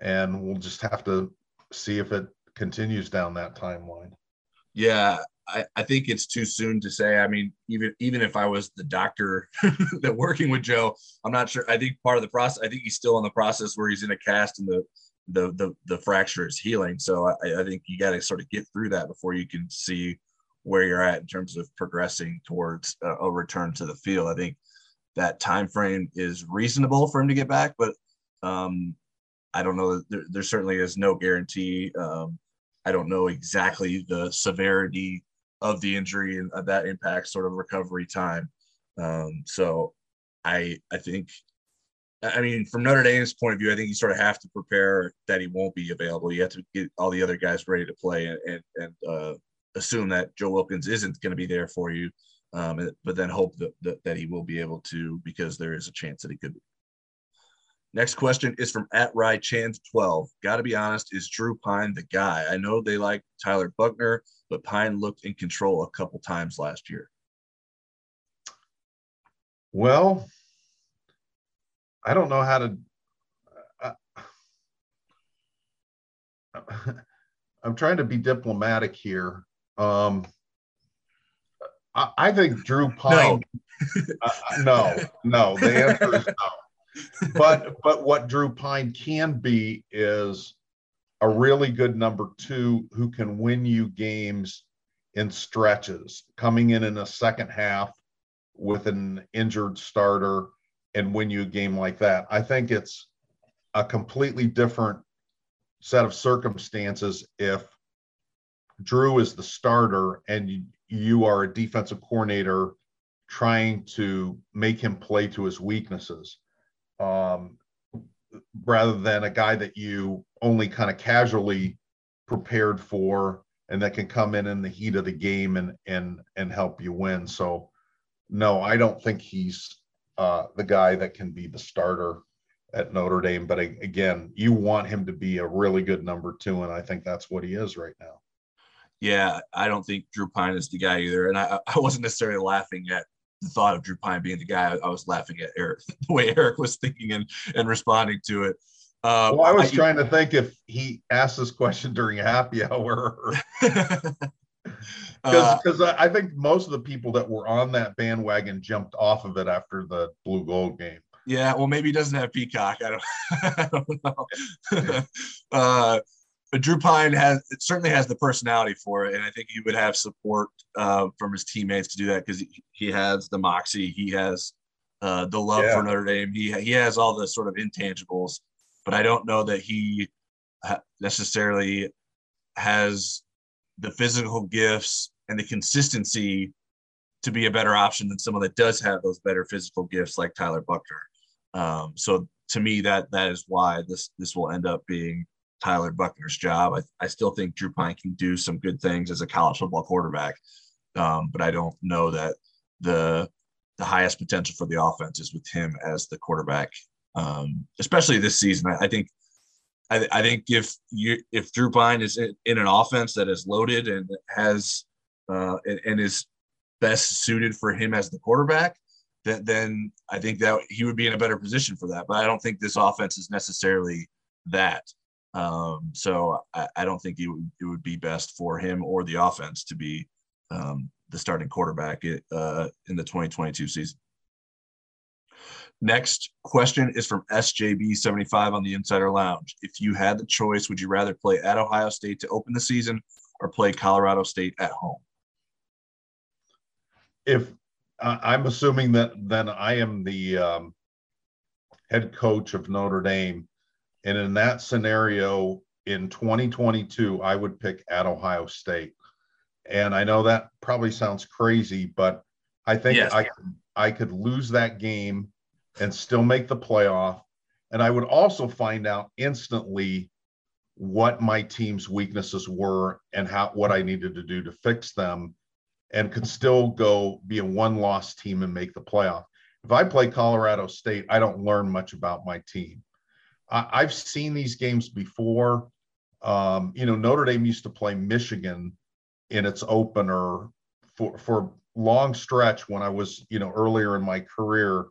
and we'll just have to see if it continues down that timeline. Yeah, I, I think it's too soon to say. I mean, even even if I was the doctor that working with Joe, I'm not sure. I think part of the process. I think he's still in the process where he's in a cast and the the the, the fracture is healing. So I, I think you got to sort of get through that before you can see where you're at in terms of progressing towards a, a return to the field. I think that time frame is reasonable for him to get back, but um, I don't know. There, there, certainly is no guarantee. Um, I don't know exactly the severity of the injury and that impacts sort of recovery time. Um, so I I think I mean, from Notre Dame's point of view, I think you sort of have to prepare that he won't be available. You have to get all the other guys ready to play and and, and uh, assume that Joe Wilkins isn't going to be there for you, um, but then hope that, that, that he will be able to because there is a chance that he could. Be. Next question is from at Rye Chance 12. Got to be honest, is Drew Pyne the guy? I know they like Tyler Buchner, but Pyne looked in control a couple times last year. Well, I don't know how to. Uh, I'm trying to be diplomatic here. Um, I, I think Drew Pyne. No. uh, no, no. The answer is no. But but what Drew Pyne can be is a really good number two who can win you games in stretches, coming in in a second half with an injured starter and win you a game like that. I think it's a completely different set of circumstances if Drew is the starter and you, are a defensive coordinator trying to make him play to his weaknesses um, rather than a guy that you only kind of casually prepared for and that can come in in the heat of the game and and and help you win so no i don't think he's uh, the guy that can be the starter at Notre Dame. But again, you want him to be a really good number two, and I think that's what he is right now. Yeah, I don't think Drew Pyne is the guy either, and I, I wasn't necessarily laughing at the thought of Drew Pyne being the guy. I was laughing at Eric, the way Eric was thinking and and responding to it. Uh, well, I was I, trying to think if he asked this question during happy hour. Because uh, I think most of the people that were on that bandwagon jumped off of it after the blue gold game. Yeah, well, maybe he doesn't have Peacock. I don't, I don't know. uh, but Drew Pyne has certainly has the personality for it, and I think he would have support uh, from his teammates to do that because he, he, has the moxie, he has uh, the love yeah. for Notre Dame, he he has all the sort of intangibles. But I don't know that he necessarily has the physical gifts and the consistency to be a better option than someone that does have those better physical gifts like Tyler Buchner. Um, so to me, that that is why this this will end up being Tyler Buchner's job. I, I still think Drew Pyne can do some good things as a college football quarterback, um, but I don't know that the the highest potential for the offense is with him as the quarterback, um, especially this season. I, I think I, I, think if you if Drew Pyne is in, in, an offense that is loaded and has uh, and, and, is best suited for him as the quarterback, that then I think that he would be in a better position for that. But I don't think this offense is necessarily that. Um, so I, I, don't think it would, it would be best for him or the offense to be um, the starting quarterback uh, in the 2022 season. Next question is from SJB75 on the Insider Lounge. If you had the choice, would you rather play at Ohio State to open the season or play Colorado State at home? If uh, I'm assuming that then I am the um, head coach of Notre Dame, and in that scenario, in 2022, I would pick at Ohio State. And I know that probably sounds crazy, but I think yes. I I could lose that game and still make the playoff. And I would also find out instantly what my team's weaknesses were and how what I needed to do to fix them and could still go be a one loss team and make the playoff. If I play Colorado State, I don't learn much about my team. I, have seen these games before. Um, you know, Notre Dame used to play Michigan in its opener for for long stretch when I was, you know, earlier in my career.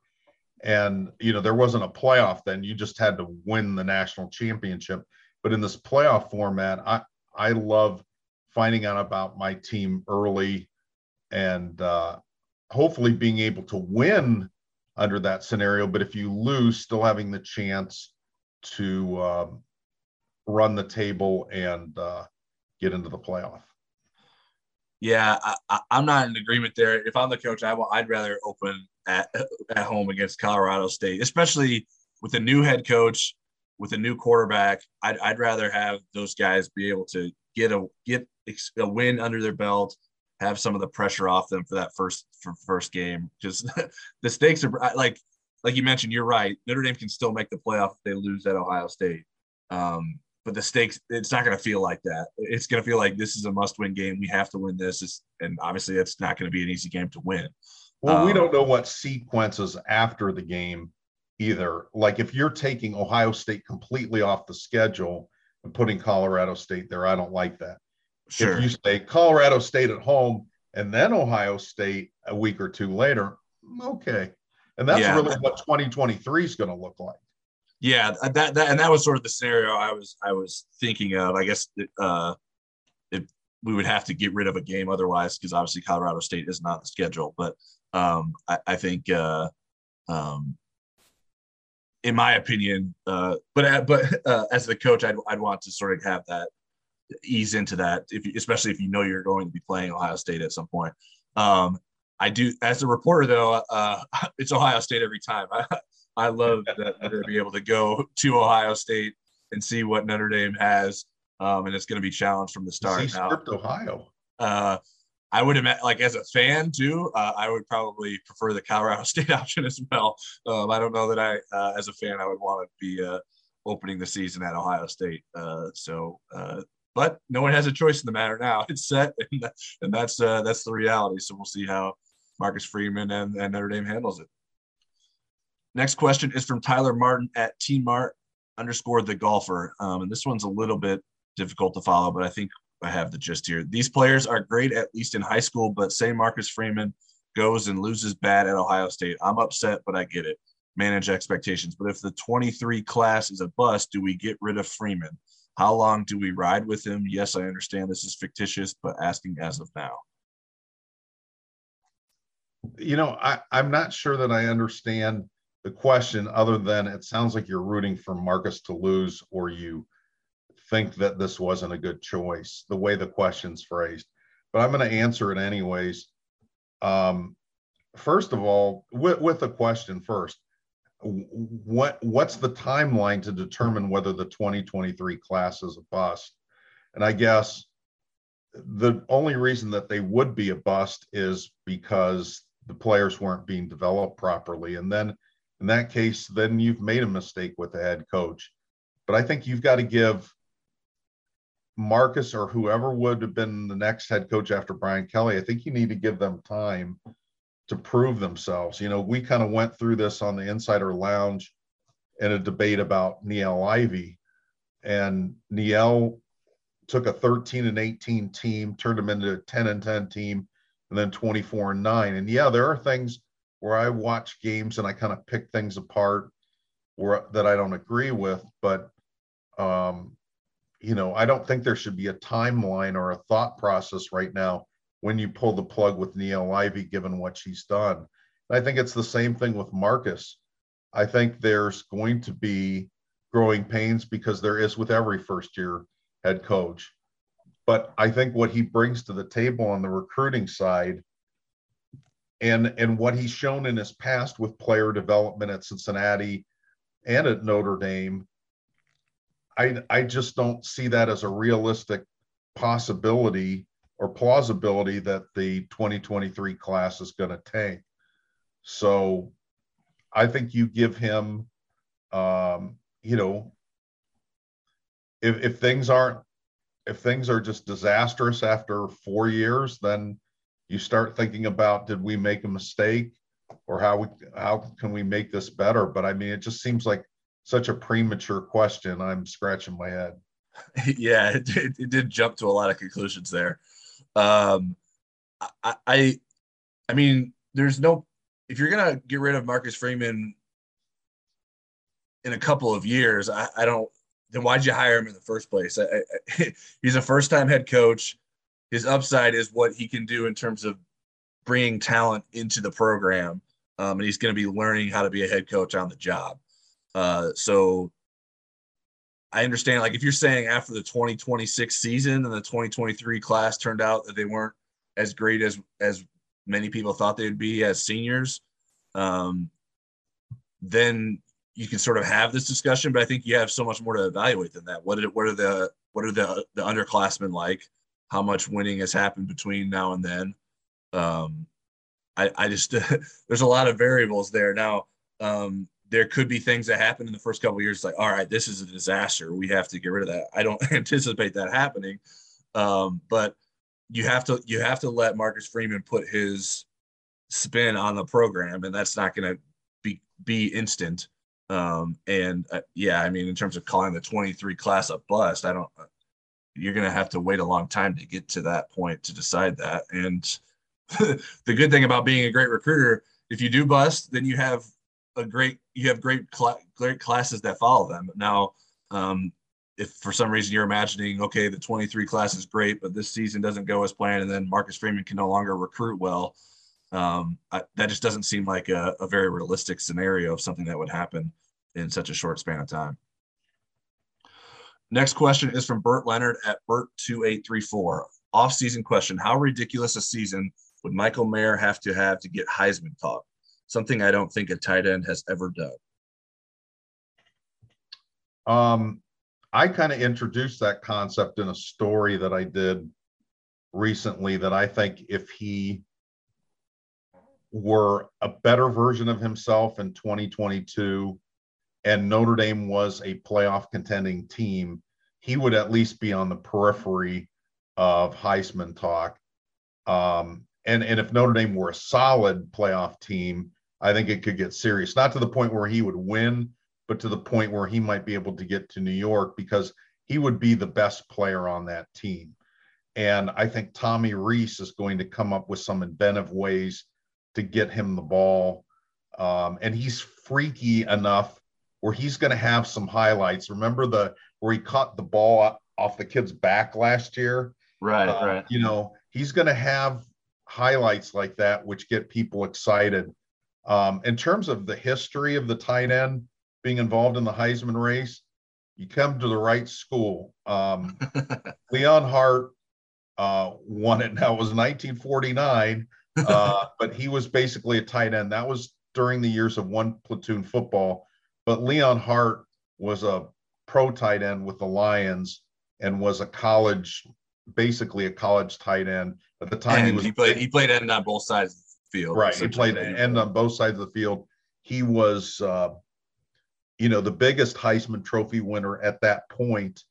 And, you know, there wasn't a playoff then. You just had to win the national championship. But in this playoff format, I, I love finding out about my team early and uh, hopefully being able to win under that scenario. But if you lose, still having the chance to um, run the table and uh, get into the playoff. Yeah, I, am not in agreement there. If I'm the coach, I will, I'd rather open at at home against Colorado State, especially with a new head coach, with a new quarterback. I'd, I'd rather have those guys be able to get a get a win under their belt, have some of the pressure off them for that first for first game. Just the stakes are like like you mentioned, you're right. Notre Dame can still make the playoff if they lose at Ohio State. Um, but the stakes, it's not going to feel like that. It's going to feel like this is a must win game. We have to win this. It's, and obviously, it's not going to be an easy game to win. Well, um, we don't know what sequences after the game either. Like if you're taking Ohio State completely off the schedule and putting Colorado State there, I don't like that. Sure. If you say Colorado State at home and then Ohio State a week or two later, okay. And that's yeah. really what 2023 is going to look like. Yeah, that, that and that was sort of the scenario I was I was thinking of. I guess uh, if we would have to get rid of a game otherwise, because obviously Colorado State is not the schedule. But um, I, I, think, uh, um, in my opinion, uh, but uh, but uh, as the coach, I'd I'd want to sort of have that ease into that, if you, especially if you know you're going to be playing Ohio State at some point. Um, I do as a reporter though, uh, it's Ohio State every time. I, I love that to be able to go to Ohio State and see what Notre Dame has, um, and it's going to be challenged from the start. Now, Ohio. Uh, I would imagine, like as a fan too, uh, I would probably prefer the Colorado State option as well. Um, I don't know that I, uh, as a fan, I would want to be uh, opening the season at Ohio State. Uh, so, uh, but no one has a choice in the matter now. It's set, and, and that's that's the reality. So we'll see how Marcus Freeman and, and Notre Dame handles it. Next question is from Tyler Martin at tmart underscore the golfer. Um, and this one's a little bit difficult to follow, but I think I have the gist here. These players are great, at least in high school, but say Marcus Freeman goes and loses bad at Ohio State. I'm upset, but I get it. Manage expectations. But if the 23 class is a bust, do we get rid of Freeman? How long do we ride with him? Yes, I understand this is fictitious, but asking as of now. You know, I, I'm not sure that I understand the question other than it sounds like you're rooting for Marcus to lose or you think that this wasn't a good choice, the way the question's phrased. But I'm going to answer it anyways. Um, first of all, with, with the question first, what what's the timeline to determine whether the 2023 class is a bust? And I guess the only reason that they would be a bust is because the players weren't being developed properly. And then in that case, then you've made a mistake with the head coach. But I think you've got to give Marcus or whoever would have been the next head coach after Brian Kelly, I think you need to give them time to prove themselves. You know, we kind of went through this on the Insider Lounge in a debate about Niele Ivey, And Niele took a 13 and 18 team, turned them into a 10 and 10 team, and then 24 and 9. And yeah, there are things where I watch games and I kind of pick things apart where that I don't agree with, but um, you know, I don't think there should be a timeline or a thought process right now when you pull the plug with Niele Ivey, given what she's done. And I think it's the same thing with Marcus. I think there's going to be growing pains because there is with every first year head coach. But I think what he brings to the table on the recruiting side and and what he's shown in his past with player development at Cincinnati and at Notre Dame I I just don't see that as a realistic possibility or plausibility that the 2023 class is going to tank. So I think you give him, um, you know, if, if things aren't, if things are just disastrous after four years, then you start thinking about did we make a mistake or how we how can we make this better? But I mean, it just seems like such a premature question. I'm scratching my head. yeah, it, it, it, did jump to a lot of conclusions there. Um, I, I, I mean, there's no. If you're gonna get rid of Marcus Freeman in a couple of years, I, I don't. Then why'd you hire him in the first place? I, I, he's a first-time head coach. His upside is what he can do in terms of bringing talent into the program, um, and he's going to be learning how to be a head coach on the job. Uh, so I understand, like, if you're saying after the 2026 season and the 2023 class turned out that they weren't as great as as many people thought they'd be as seniors, um, then you can sort of have this discussion. But I think you have so much more to evaluate than that. What are what are the what are the the underclassmen like? How much winning has happened between now and then? Um, I I just there's a lot of variables there now. Um, there could be things that happen in the first couple years like all right this is a disaster. We have to get rid of that. I don't anticipate that happening um, but you have to you have to let marcus freeman put his spin on the program and that's not going to be be instant. Um, and uh, yeah i mean in terms of calling the 23 class a bust i don't uh, you're going to have to wait a long time to get to that point to decide that. And the good thing about being a great recruiter if you do bust then you have a great you have great cl- great classes that follow them. Now, um, if for some reason you're imagining, okay, the 23 class is great, but this season doesn't go as planned, and then Marcus Freeman can no longer recruit well, um, I, that just doesn't seem like a, a very realistic scenario of something that would happen in such a short span of time. Next question is from Bert Leonard at Bert2834. Off-season question: How ridiculous a season would Michael Mayer have to have to get Heisman talk? Something I don't think a tight end has ever done. Um, I kind of introduced that concept in a story that I did recently that I think if he were a better version of himself in 2022 and Notre Dame was a playoff contending team, he would at least be on the periphery of Heisman talk. Um, and and if Notre Dame were a solid playoff team, I think it could get serious. Not to the point where he would win, but to the point where he might be able to get to New York because he would be the best player on that team. And I think Tommy Rees is going to come up with some inventive ways to get him the ball. Um, and he's freaky enough where he's going to have some highlights. Remember the where he caught the ball off the kid's back last year? Right, uh, right. You know, he's going to have highlights like that which get people excited. Um, in terms of the history of the tight end being involved in the Heisman race, you come to the right school. Um, Leon Hart uh, won it. Now it was 1949, uh, but he was basically a tight end. That was during the years of one platoon football. But Leon Hart was a pro tight end with the Lions and was a college, basically a college tight end. At the time, and he was he played he played end on both sides field. right. He played end on both sides of the field. He was, uh, you know, the biggest Heisman Trophy winner at that point.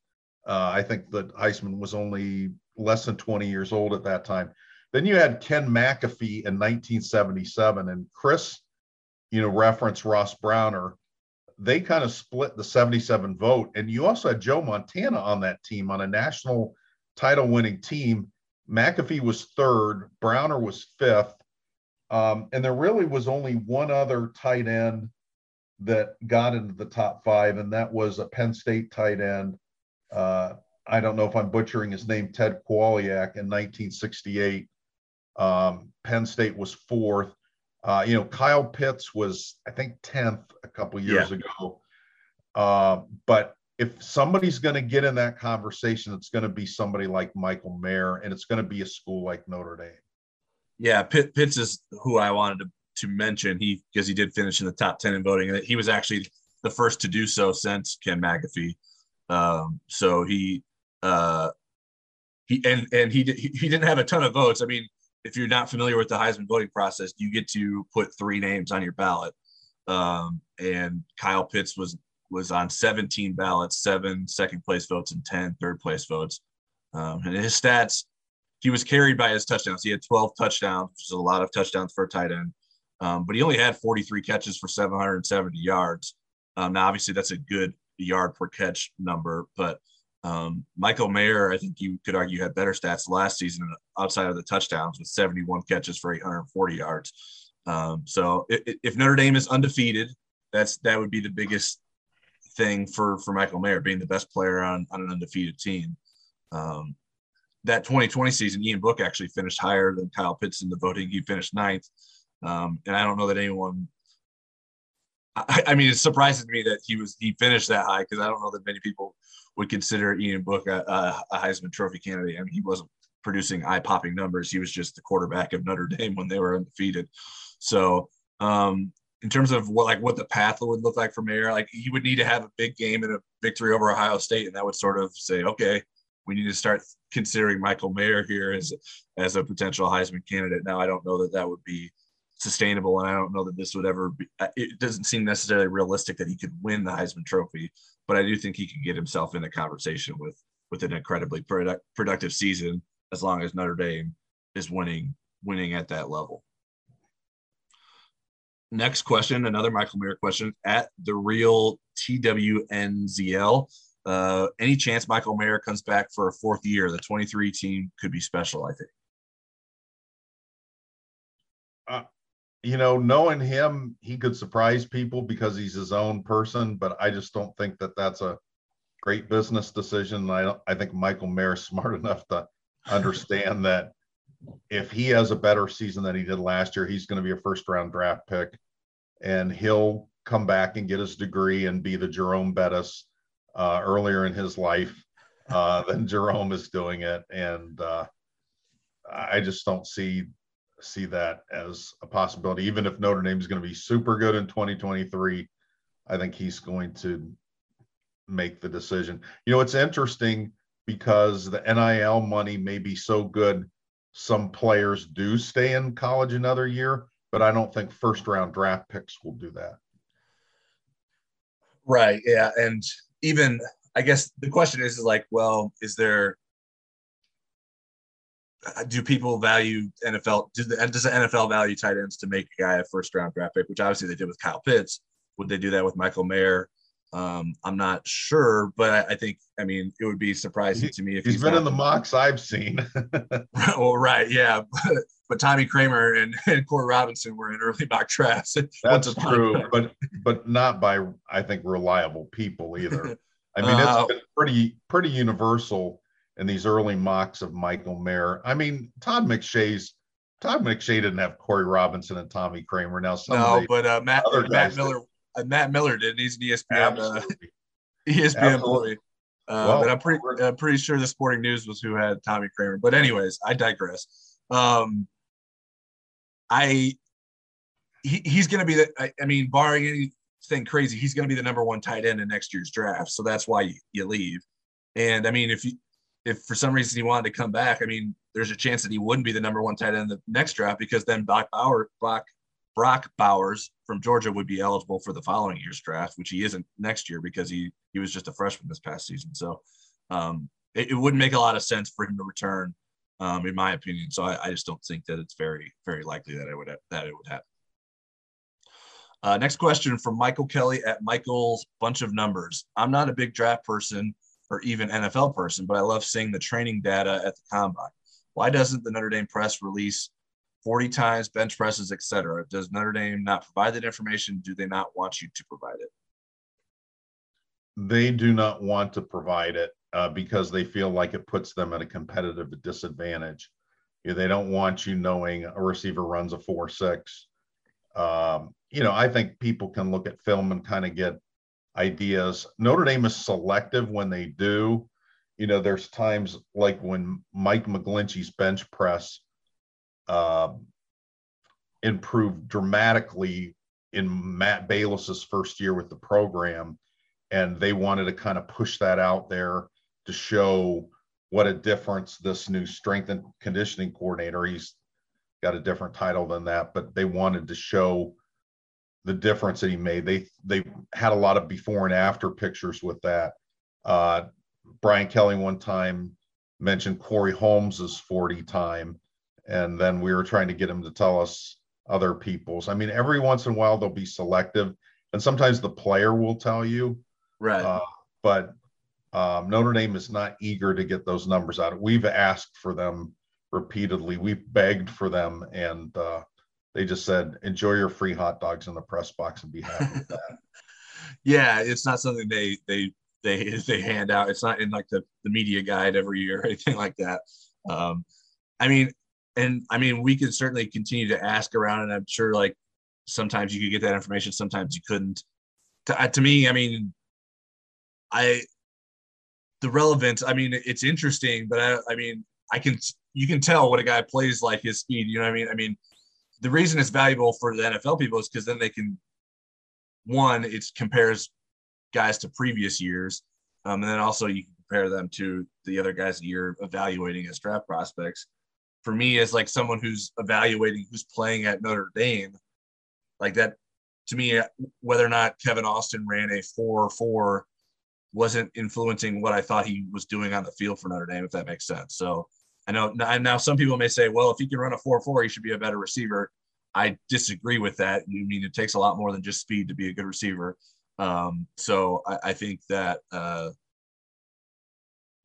Uh, I think that Heisman was only less than 20 years old at that time. Then you had Ken McAfee in 1977, and Chris, you know, referenced Ross Browner. They kind of split the 77 vote, and you also had Joe Montana on that team on a national title winning team. McAfee was third, Browner was fifth, um, and there really was only one other tight end that got into the top five, and that was a Penn State tight end. Uh, I don't know if I'm butchering his name, Ted Kowaliak in 1968. Um, Penn State was fourth. Uh, you know, Kyle Pitts was, I think, 10th a couple years Yeah. ago. Uh, but if somebody's going to get in that conversation, it's going to be somebody like Michael Mayer, and it's going to be a school like Notre Dame. Yeah, Pitt, Pitts is who I wanted to, to mention. He because he did finish in the top ten in voting, and he was actually the first to do so since Ken McAfee. Um, so he uh, he and and he, he he didn't have a ton of votes. I mean, if you're not familiar with the Heisman voting process, you get to put three names on your ballot, um, and Kyle Pitts was was on 17 ballots, seven second place votes, and 10 third place votes. Um, and his stats he was carried by his touchdowns. He had 12 touchdowns, which is a lot of touchdowns for a tight end. Um, but he only had 43 catches for 770 yards. Um, now, obviously, that's a good yard per catch number. But um, Michael Mayer, I think you could argue, had better stats last season outside of the touchdowns with 71 catches for 840 yards. Um, so if, if Notre Dame is undefeated, that's that would be the biggest thing for for Michael Mayer being the best player on, on an undefeated team. Um, that 2020 season, Ian Book actually finished higher than Kyle Pitts in the voting. He finished ninth. Um, and I don't know that anyone, I, I, mean, it surprises me that he was, he finished that high because I don't know that many people would consider Ian Book a, a, a Heisman Trophy candidate. I mean, he wasn't producing eye popping numbers. He was just the quarterback of Notre Dame when they were undefeated. So, um, in terms of what like what the path would look like for Mayer, like he would need to have a big game and a victory over Ohio State, and that would sort of say, okay, we need to start considering Michael Mayer here as as a potential Heisman candidate. Now, I don't know that that would be sustainable, and I don't know that this would ever be. It doesn't seem necessarily realistic that he could win the Heisman Trophy, but I do think he could get himself in a conversation with with an incredibly product, productive season as long as Notre Dame is winning winning at that level. Next question, another Michael Mayer question at the real TWNZL. Uh, any chance Michael Mayer comes back for a fourth year? The 23 team could be special, I think. Uh, you know, knowing him, he could surprise people because he's his own person, but I just don't think that that's a great business decision. I I think Michael Mayer is smart enough to understand that if he has a better season than he did last year, he's going to be a first round draft pick and he'll come back and get his degree and be the Jerome Bettis uh, earlier in his life uh, than Jerome is doing it. And uh, I just don't see see that as a possibility. Even if Notre Dame is going to be super good in 2023, I think he's going to make the decision. You know, it's interesting because the NIL money may be so good, some players do stay in college another year, but I don't think first round draft picks will do that. Right. Yeah. And even, I guess the question is, is like, well, is there, uh, do people value NFL? Do the, does the NFL value tight ends to make a guy a first round draft pick, which obviously they did with Kyle Pitts? Would they do that with Michael Mayer? Um, I'm not sure, but I, I, think I mean it would be surprising to me if he's, he's been in the mocks I've seen. well, right, yeah, but, but Tommy Kraemer and, and Corey Robinson were in early mock drafts. That's true, but but not by I think reliable people either. I mean, uh, it's pretty pretty universal in these early mocks of Michael Mayer. I mean, Todd McShay's Todd McShay didn't have Corey Robinson and Tommy Kraemer. Now, some no, but uh, Matt Matt Miller uh, Matt Miller did. He's an ESPN uh, ESPN boy. Uh, well, but I'm pretty I'm pretty sure the Sporting News was who had Tommy Kraemer. But anyways, I digress. Um, I he, he's going to be the. I, I, mean, barring anything crazy, he's going to be the number one tight end in next year's draft. So that's why you, you leave. And I mean, if you if for some reason he wanted to come back, I mean, there's a chance that he wouldn't be the number one tight end in the next draft because then Brock Bowers, Brock, Brock Bowers from Georgia would be eligible for the following year's draft, which he isn't next year because he he was just a freshman this past season. So um, it, it, wouldn't make a lot of sense for him to return, um, in my opinion. So I, I, just don't think that it's very very likely that it would that it would happen. Uh, next question from Michael Kelly at Michael's Bunch of Numbers. I'm not a big draft person or even NFL person, but I love seeing the training data at the combine. Why doesn't the Notre Dame press release 40 times bench presses, etc.? Does Notre Dame not provide that information? Do they not want you to provide it? They do not want to provide it uh, because they feel like it puts them at a competitive disadvantage. They don't want you knowing a receiver runs a four six. Um, you know, I think people can look at film and kind of get ideas. Notre Dame is selective when they do. You know, there's times like when Mike McGlinchey's bench press uh, improved dramatically in Matt Balis's first year with the program, and they wanted to kind of push that out there to show what a difference this new strength and conditioning coordinator. He's got a different title than that, but they wanted to show the difference that he made. They they had a lot of before and after pictures with that. Uh, Brian Kelly one time mentioned Corey Holmes's 40 time, and then we were trying to get him to tell us other people's. I mean, every once in a while they'll be selective, and sometimes the player will tell you. Right. Uh, but um, Notre Dame is not eager to get those numbers out. We've asked for them repeatedly. We've begged for them, and uh, they just said, "Enjoy your free hot dogs in the press box and be happy with that." yeah, it's not something they they they they hand out. It's not in like the the media guide every year or anything like that. Um, I mean, and I mean, we could certainly continue to ask around, and I'm sure like sometimes you could get that information, sometimes you couldn't. To, uh, to me, I mean, I the relevance. I mean, it's interesting, but I, I mean, I can you can tell what a guy plays like his speed. You know what I mean? I mean, the reason it's valuable for the NFL people is because then they can one, it compares guys to previous years, um, and then also you can compare them to the other guys that you're evaluating as draft prospects. For me, as like someone who's evaluating who's playing at Notre Dame, like that to me, whether or not Kevin Austin ran a four four wasn't influencing what I thought he was doing on the field for Notre Dame, if that makes sense. So I know now some people may say, well, if he can run a 4 4, he should be a better receiver. I disagree with that. I mean, it takes a lot more than just speed to be a good receiver. Um, so I, I, think that uh,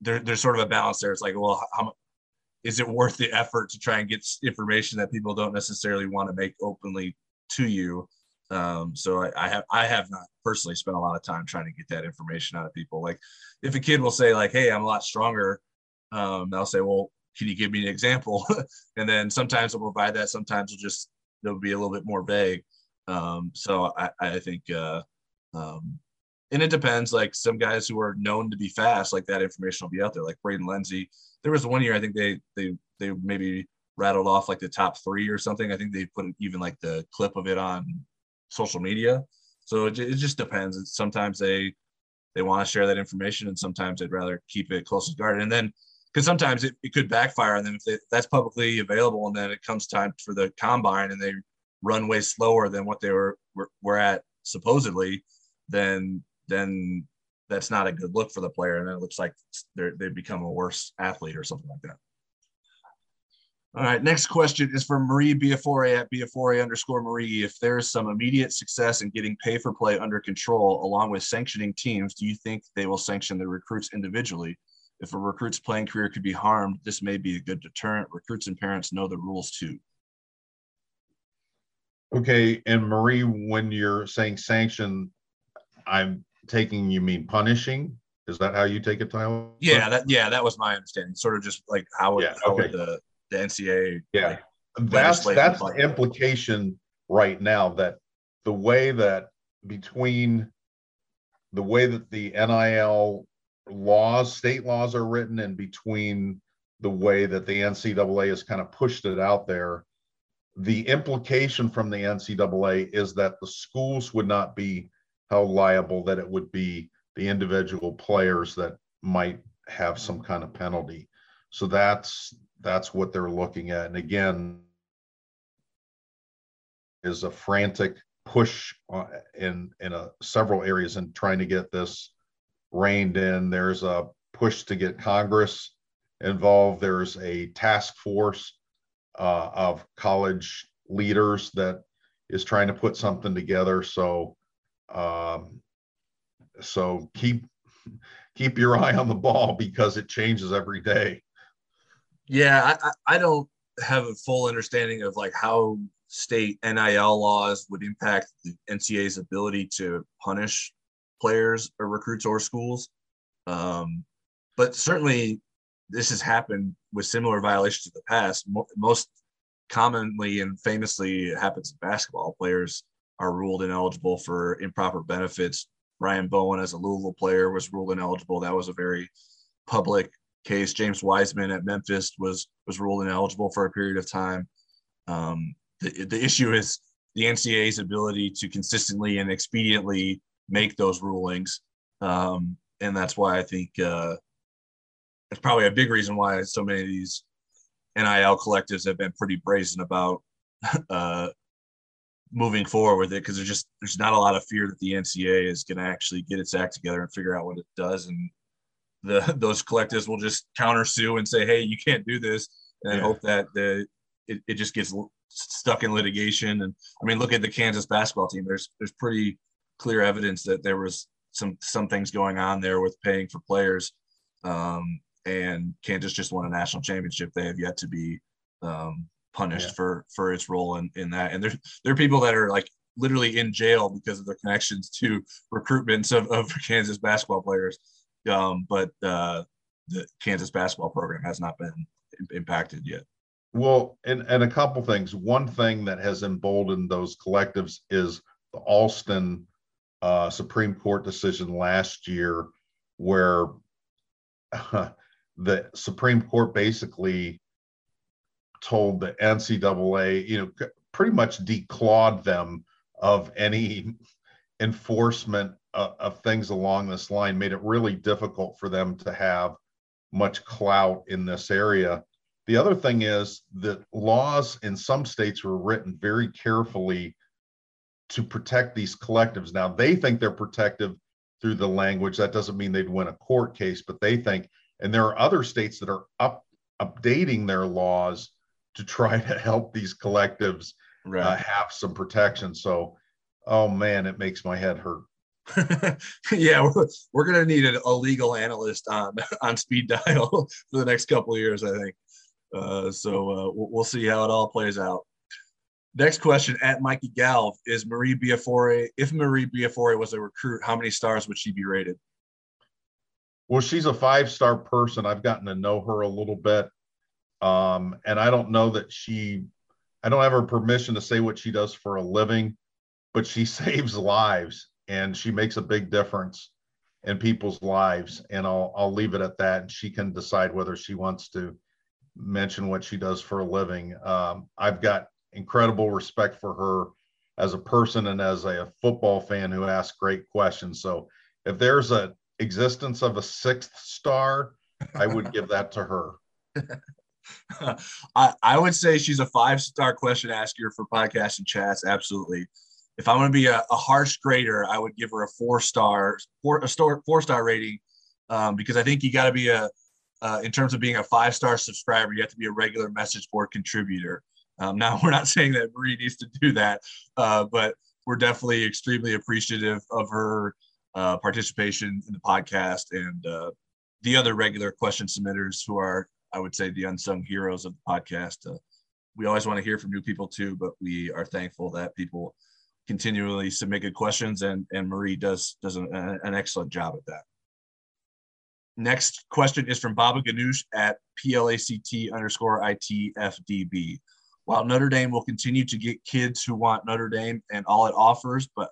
there, there's sort of a balance there. It's like, well, how, is it worth the effort to try and get information that people don't necessarily want to make openly to you? Um, so I, I, have I have not personally spent a lot of time trying to get that information out of people. Like if a kid will say like, "Hey, I'm a lot stronger," um, I'll say, "Well, can you give me an example? and then sometimes they'll provide that. Sometimes they'll just they'll be a little bit more vague. Um, so I, I think, uh, um, and it depends. Like some guys who are known to be fast, like that information will be out there. Like Braden Lenzy. There was one year I think they they they maybe rattled off like the top three or something. I think they put even like the clip of it on social media. So it, it just depends. It's, sometimes they they want to share that information, and sometimes they'd rather keep it close to guard. And then because sometimes it, it could backfire on them if they, that's publicly available and then it comes time for the combine and they run way slower than what they were were, were at supposedly then then that's not a good look for the player and it looks like they become a worse athlete or something like that all right next question is from marie biafore at biafore underscore marie if there's some immediate success in getting pay for play under control along with sanctioning teams do you think they will sanction the recruits individually if a recruit's playing career could be harmed, this may be a good deterrent. Recruits and parents know the rules too. Okay, and Marie, when you're saying sanction, I'm taking you mean punishing. Is that how you take it, Tyler? Yeah, that yeah, that was my understanding. Sort of just like how would, yeah, how okay. would the the NCAA yeah. Like, that's that's the implication right now that the way that between the way that the NIL laws, state laws are written, and between the way that the NCAA has kind of pushed it out there, the implication from the NCAA is that the schools would not be held liable, that it would be the individual players that might have some kind of penalty. So that's that's what they're looking at. And again, is a frantic push in in a, several areas and trying to get this reined in. There's a push to get Congress involved. There's a task force uh, of college leaders that is trying to put something together. So, um, so keep keep your eye on the ball because it changes every day. Yeah, I, I don't have a full understanding of like how state NIL laws would impact the NCAA's ability to punish players or recruits or schools. Um, but certainly, this has happened with similar violations in the past. Most commonly and famously, it happens in basketball. Players are ruled ineligible for improper benefits. Brian Bowen, as a Louisville player, was ruled ineligible. That was a very public case. James Wiseman at Memphis was was ruled ineligible for a period of time. Um, the, the issue is the NCAA's ability to consistently and expediently make those rulings. Um, and that's why I think uh, it's probably a big reason why so many of these NIL collectives have been pretty brazen about uh, moving forward with it because there's just there's not a lot of fear that the NCAA is going to actually get its act together and figure out what it does, and the those collectives will just counter sue and say, hey, you can't do this, and yeah. hope that the it, it just gets stuck in litigation. And I mean, look at the Kansas basketball team. There's there's pretty clear evidence that there was some some things going on there with paying for players. Um, and Kansas just won a national championship. They have yet to be um, punished yeah. for for its role in, in that. And there there are people that are like literally in jail because of their connections to recruitments of, of Kansas basketball players. Um, but uh, the Kansas basketball program has not been impacted yet. Well, and, and a couple things. One thing that has emboldened those collectives is the Alston uh, Supreme Court decision last year, where uh, the Supreme Court basically told the NCAA, you know, pretty much declawed them of any enforcement of, of things along this line, made it really difficult for them to have much clout in this area. The other thing is that laws in some states were written very carefully to protect these collectives. Now, they think they're protective through the language. That doesn't mean they'd win a court case, but they think, and there are other states that are up updating their laws to try to help these collectives uh, right. uh, have some protection. So, oh man, it makes my head hurt. yeah, we're, we're going to need a legal analyst on on speed dial for the next couple of years, I think. Uh, so uh, we'll, see how it all plays out. Next question at Mikey Galv is Marie Biafore. If Marie Biafore was a recruit, how many stars would she be rated? Well, she's a five star person. I've gotten to know her a little bit. Um, and I don't know that she, I don't have her permission to say what she does for a living, but she saves lives and she makes a big difference in people's lives. And I'll, I'll leave it at that. And she can decide whether she wants to mention what she does for a living. Um, I've got incredible respect for her as a person and as a football fan who asks great questions. So if there's a existence of a sixth star, I would give that to her. I, I would say she's a five star question asker for podcasts and chats. Absolutely. If I'm going to be a, a, harsh grader, I would give her a four star, four, a star, four star rating um, because I think you got to be a, uh, in terms of being a five star subscriber, you have to be a regular message board contributor. Um, now, we're not saying that Marie needs to do that, uh, but we're definitely extremely appreciative of her uh, participation in the podcast and uh, the other regular question submitters who are, I would say, the unsung heroes of the podcast. Uh, we always want to hear from new people too, but we are thankful that people continually submit good questions, and and Marie does does an, an excellent job at that. Next question is from Baba Ganoush at PLACT underscore ITFDB. while Notre Dame will continue to get kids who want Notre Dame and all it offers, but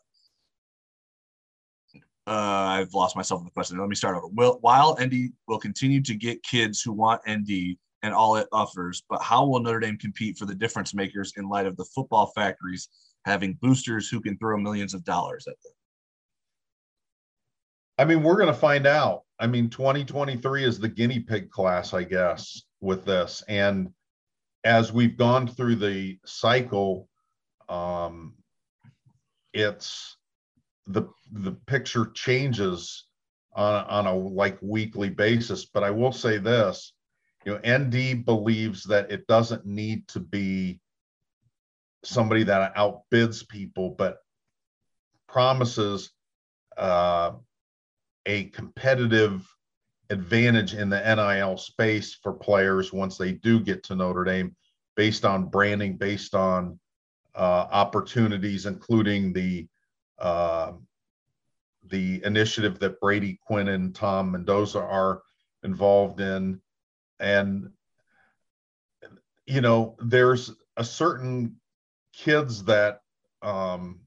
uh, I've lost myself in the question. Let me start over. Will, while ND will continue to get kids who want ND and all it offers, but how will Notre Dame compete for the difference makers in light of the football factories having boosters who can throw millions of dollars at them? I mean, we're going to find out. I mean, 2023 is the guinea pig class, I guess, with this. And as we've gone through the cycle, um, it's the the picture changes on on a like weekly basis. But I will say this, you know, ND believes that it doesn't need to be somebody that outbids people, but promises uh, a competitive advantage in the NIL space for players once they do get to Notre Dame, based on branding, based on uh, opportunities, including the uh, the initiative that Brady Quinn and Tom Mendoza are involved in, and you know, there's a certain kids that um,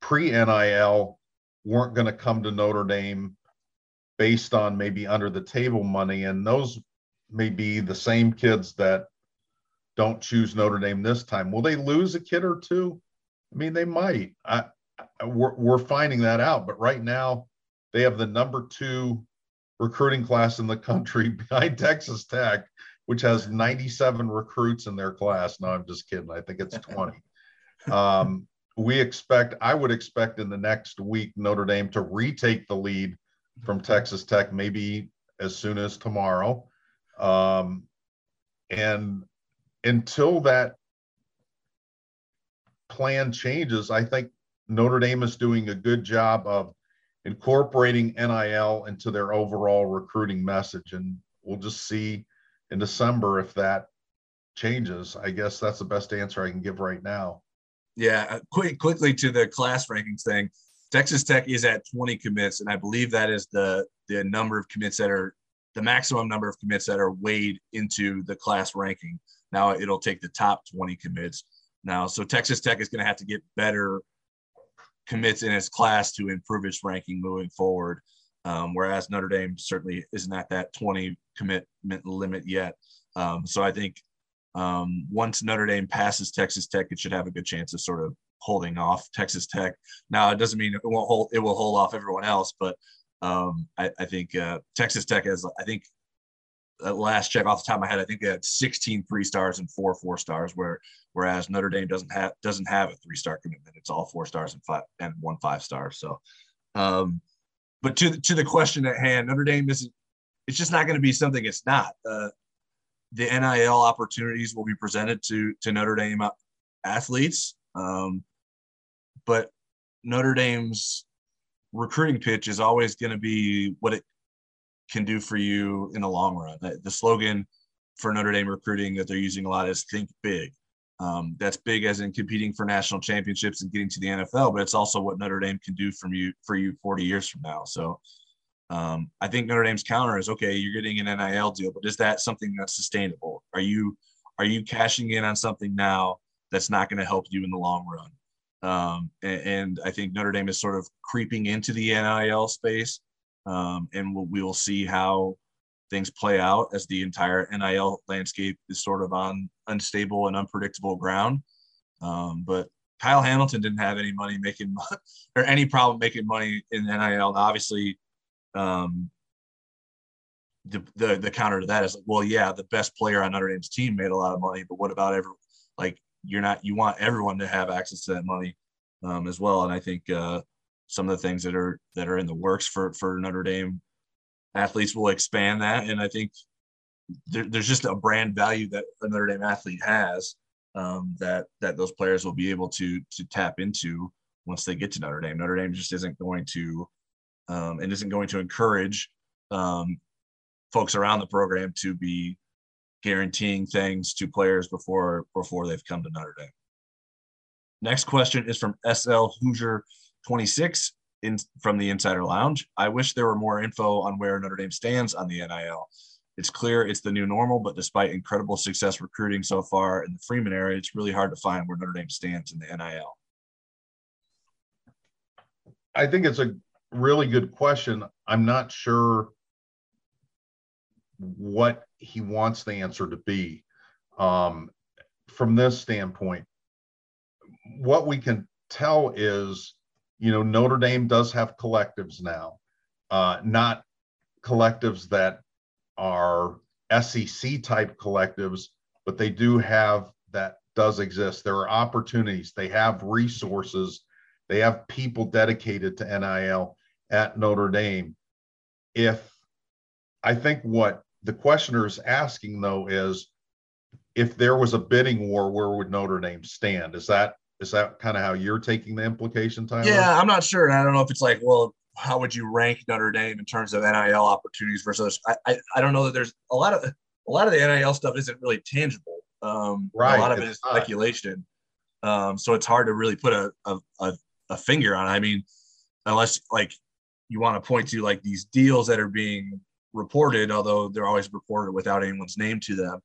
pre NIL weren't going to come to Notre Dame based on maybe under the table money. And those may be the same kids that don't choose Notre Dame this time. Will they lose a kid or two? I mean, they might. I we're, we're finding that out. But right now, they have the number two recruiting class in the country behind Texas Tech, which has 97 recruits in their class. No, I'm just kidding. I think it's 20. um, we expect, I would expect in the next week, Notre Dame to retake the lead from Texas Tech, maybe as soon as tomorrow. Um, and until that plan changes, I think Notre Dame is doing a good job of incorporating NIL into their overall recruiting message. And we'll just see in December if that changes. I guess that's the best answer I can give right now. Yeah, uh, quick, quickly to the class rankings thing. Texas Tech is at 20 commits, and I believe that is the the number of commits that are the maximum number of commits that are weighed into the class ranking. Now it'll take the top 20 commits now. So Texas Tech is going to have to get better commits in his class to improve its ranking moving forward. Um, whereas Notre Dame certainly isn't at that 20 commitment limit yet. Um, so I think um, once Notre Dame passes Texas Tech, it should have a good chance of sort of holding off Texas Tech. Now it doesn't mean it won't hold it will hold off everyone else, but um, I, I, think uh, Texas Tech has I think last check off the top of my head, I think they had 16 three stars and four four stars, where whereas Notre Dame doesn't have doesn't have a three star commitment. It's all four stars and five and one five star. So um, but to to the question at hand, Notre Dame isn't it's just not going to be something it's not. Uh, the NIL opportunities will be presented to to Notre Dame athletes. Um, but Notre Dame's recruiting pitch is always going to be what it can do for you in the long run. The slogan for Notre Dame recruiting that they're using a lot is think big. Um, that's big as in competing for national championships and getting to the NFL, but it's also what Notre Dame can do from you for you 40 years from now. So um, I think Notre Dame's counter is okay, you're getting an NIL deal, but is that something that's sustainable? Are you are you cashing in on something now that's not going to help you in the long run? Um, and, and, I think Notre Dame is sort of creeping into the NIL space, um, and we'll, we will see how things play out as the entire NIL landscape is sort of on unstable and unpredictable ground. Um, but Kyle Hamilton didn't have any money making or any problem making money in NIL. Obviously, um, the, the the counter to that is like, well, yeah, the best player on Notre Dame's team made a lot of money, but what about every like you're not you want everyone to have access to that money um, as well. And I think uh, some of the things that are that are in the works for for Notre Dame athletes will expand that. And I think there, there's just a brand value that a Notre Dame athlete has um, that that those players will be able to to tap into once they get to Notre Dame. Notre Dame just isn't going to um, and isn't going to encourage um, folks around the program to be guaranteeing things to players before before they've come to Notre Dame. Next question is from SL Hoosier 26 in from the Insider Lounge. I wish there were more info on where Notre Dame stands on the NIL. It's clear it's the new normal, but despite incredible success recruiting so far in the Freeman area, it's really hard to find where Notre Dame stands in the NIL. I think it's a really good question. I'm not sure what he wants the answer to be. Um, from this standpoint, what we can tell is, you know, Notre Dame does have collectives now, uh, not collectives that are SEC type collectives, but they do have that does exist. There are opportunities, they have resources, they have people dedicated to NIL at Notre Dame. If I think what the questioner is asking though is if there was a bidding war, where would Notre Dame stand? Is that is that kind of how you're taking the implication, Tyler? Yeah, I'm not sure. And I don't know if it's like, well, how would you rank Notre Dame in terms of NIL opportunities versus I, I, I don't know that there's a lot of a lot of the NIL stuff isn't really tangible. Um, right. A lot of it is not. speculation. Um, so it's hard to really put a, a, a, a finger on it. I mean, unless like you want to point to like these deals that are being reported, although they're always reported without anyone's name to them,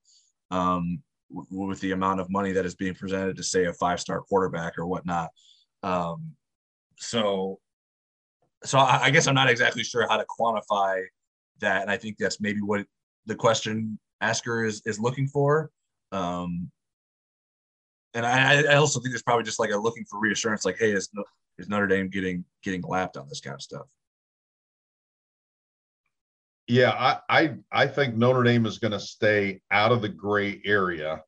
um, with the amount of money that is being presented to say a five star quarterback or whatnot. Um, so, so I, I guess I'm not exactly sure how to quantify that, and I think that's maybe what the question asker is is looking for. Um, and I, I also think there's probably just like a looking for reassurance, like, hey, is, is Notre Dame getting getting lapped on this kind of stuff? Yeah, I, I I think Notre Dame is going to stay out of the gray area,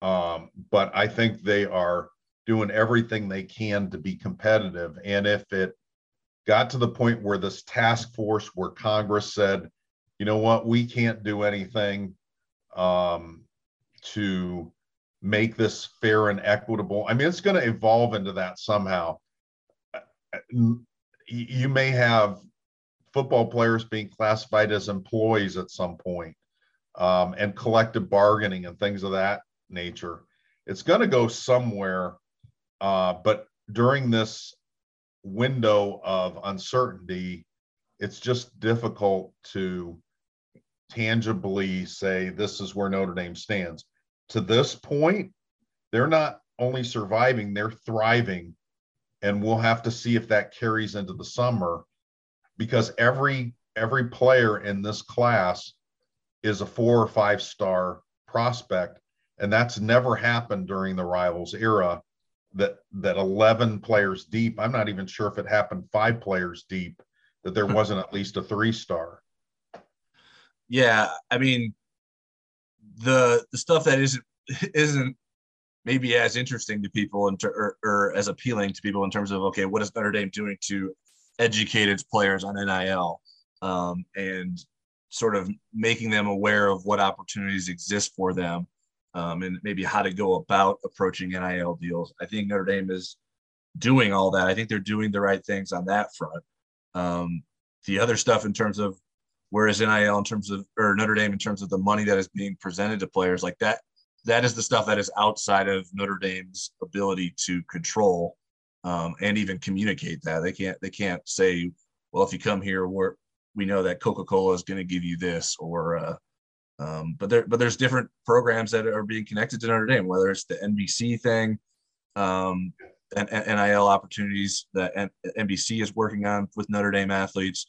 um, but I think they are doing everything they can to be competitive. And if it got to the point where this task force, where Congress said, you know what, we can't do anything um, to make this fair and equitable. I mean, it's going to evolve into that somehow. You may have football players being classified as employees at some point, um, and collective bargaining and things of that nature. It's going to go somewhere, uh, but during this window of uncertainty, it's just difficult to tangibly say this is where Notre Dame stands. To this point, they're not only surviving, they're thriving. And we'll have to see if that carries into the summer because every every player in this class is a four or five star prospect. And that's never happened during the rivals era that that 11 players deep i'm not even sure if it happened five players deep that there hmm. wasn't at least a three star. Yeah i mean the the stuff that isn't isn't maybe as interesting to people and or, or as appealing to people in terms of okay what is notre dame doing to educate its players on NIL um, and sort of making them aware of what opportunities exist for them um, and maybe how to go about approaching NIL deals. I think Notre Dame is doing all that. I think they're doing the right things on that front. Um, the other stuff in terms of where is NIL in terms of or Notre Dame in terms of the money that is being presented to players like that, that is the stuff that is outside of Notre Dame's ability to control um, and even communicate that. They can't they can't say, well, if you come here, we're we know that Coca Cola is going to give you this, or uh, um, but there but there's different programs that are being connected to Notre Dame, whether it's the NBC thing, um, and, and NIL opportunities that NBC is working on with Notre Dame athletes,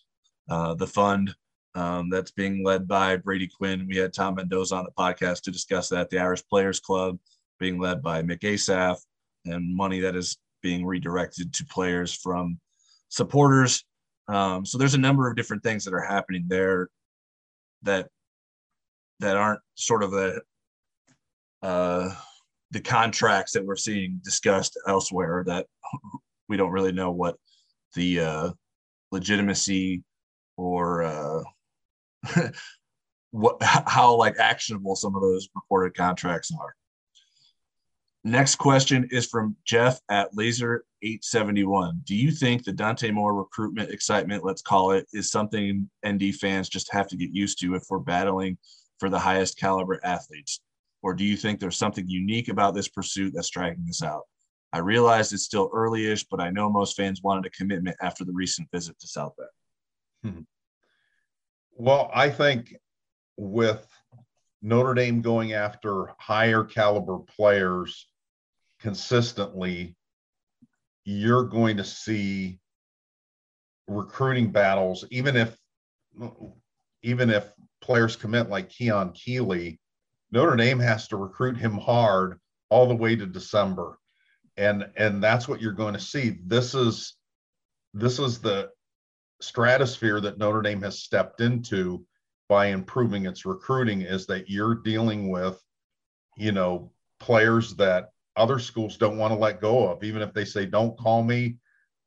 uh, the fund. Um, that's being led by Brady Quinn. We had Tom Mendoza on the podcast to discuss that. The Irish Players Club being led by Mick Asaf, and money that is being redirected to players from supporters. Um, so there's a number of different things that are happening there that that aren't sort of the uh, the contracts that we're seeing discussed elsewhere that we don't really know what the uh, legitimacy or uh, what how like actionable some of those reported contracts are. Next question is from Jeff at Laser871. Do you think the Dante Moore recruitment excitement, let's call it, is something ND fans just have to get used to if we're battling for the highest caliber athletes? Or do you think there's something unique about this pursuit that's dragging us out? I realize it's still early-ish, but I know most fans wanted a commitment after the recent visit to South Bend. Hmm. Well, I think with Notre Dame going after higher caliber players consistently, you're going to see recruiting battles, even if even if players commit like Keon Keeley, Notre Dame has to recruit him hard all the way to December. And and that's what you're going to see. This is this is the stratosphere that Notre Dame has stepped into by improving its recruiting is that you're dealing with you know players that other schools don't want to let go of even if they say don't call me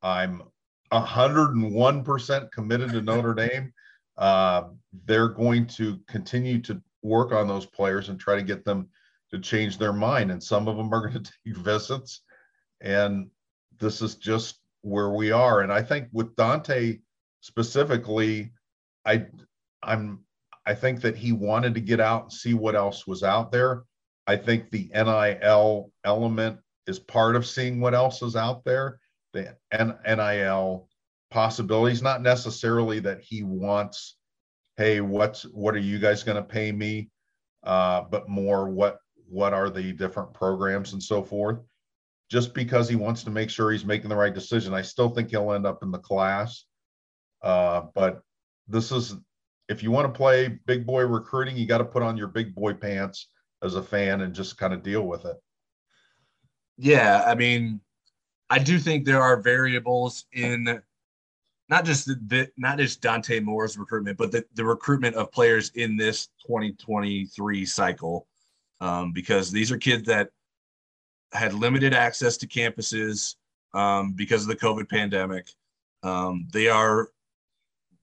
i'm 101% committed to notre dame uh, they're going to continue to work on those players and try to get them to change their mind. And some of them are going to take visits. And this is just where we are. And I think with Dante specifically, I I'm I think that he wanted to get out and see what else was out there. I think the NIL element is part of seeing what else is out there. The NIL possibilities, not necessarily that he wants, hey, what's what are you guys going to pay me, uh, but more what what are the different programs and so forth. Just because he wants to make sure he's making the right decision, I still think he'll end up in the class. Uh, but this is if you want to play big boy recruiting, you got to put on your big boy pants as a fan and just kind of deal with it. Yeah, I mean, I do think there are variables in not just the, the, not just Dante Moore's recruitment, but the, the recruitment of players in this 2023 cycle, um, because these are kids that had limited access to campuses um, because of the COVID pandemic. Um, they are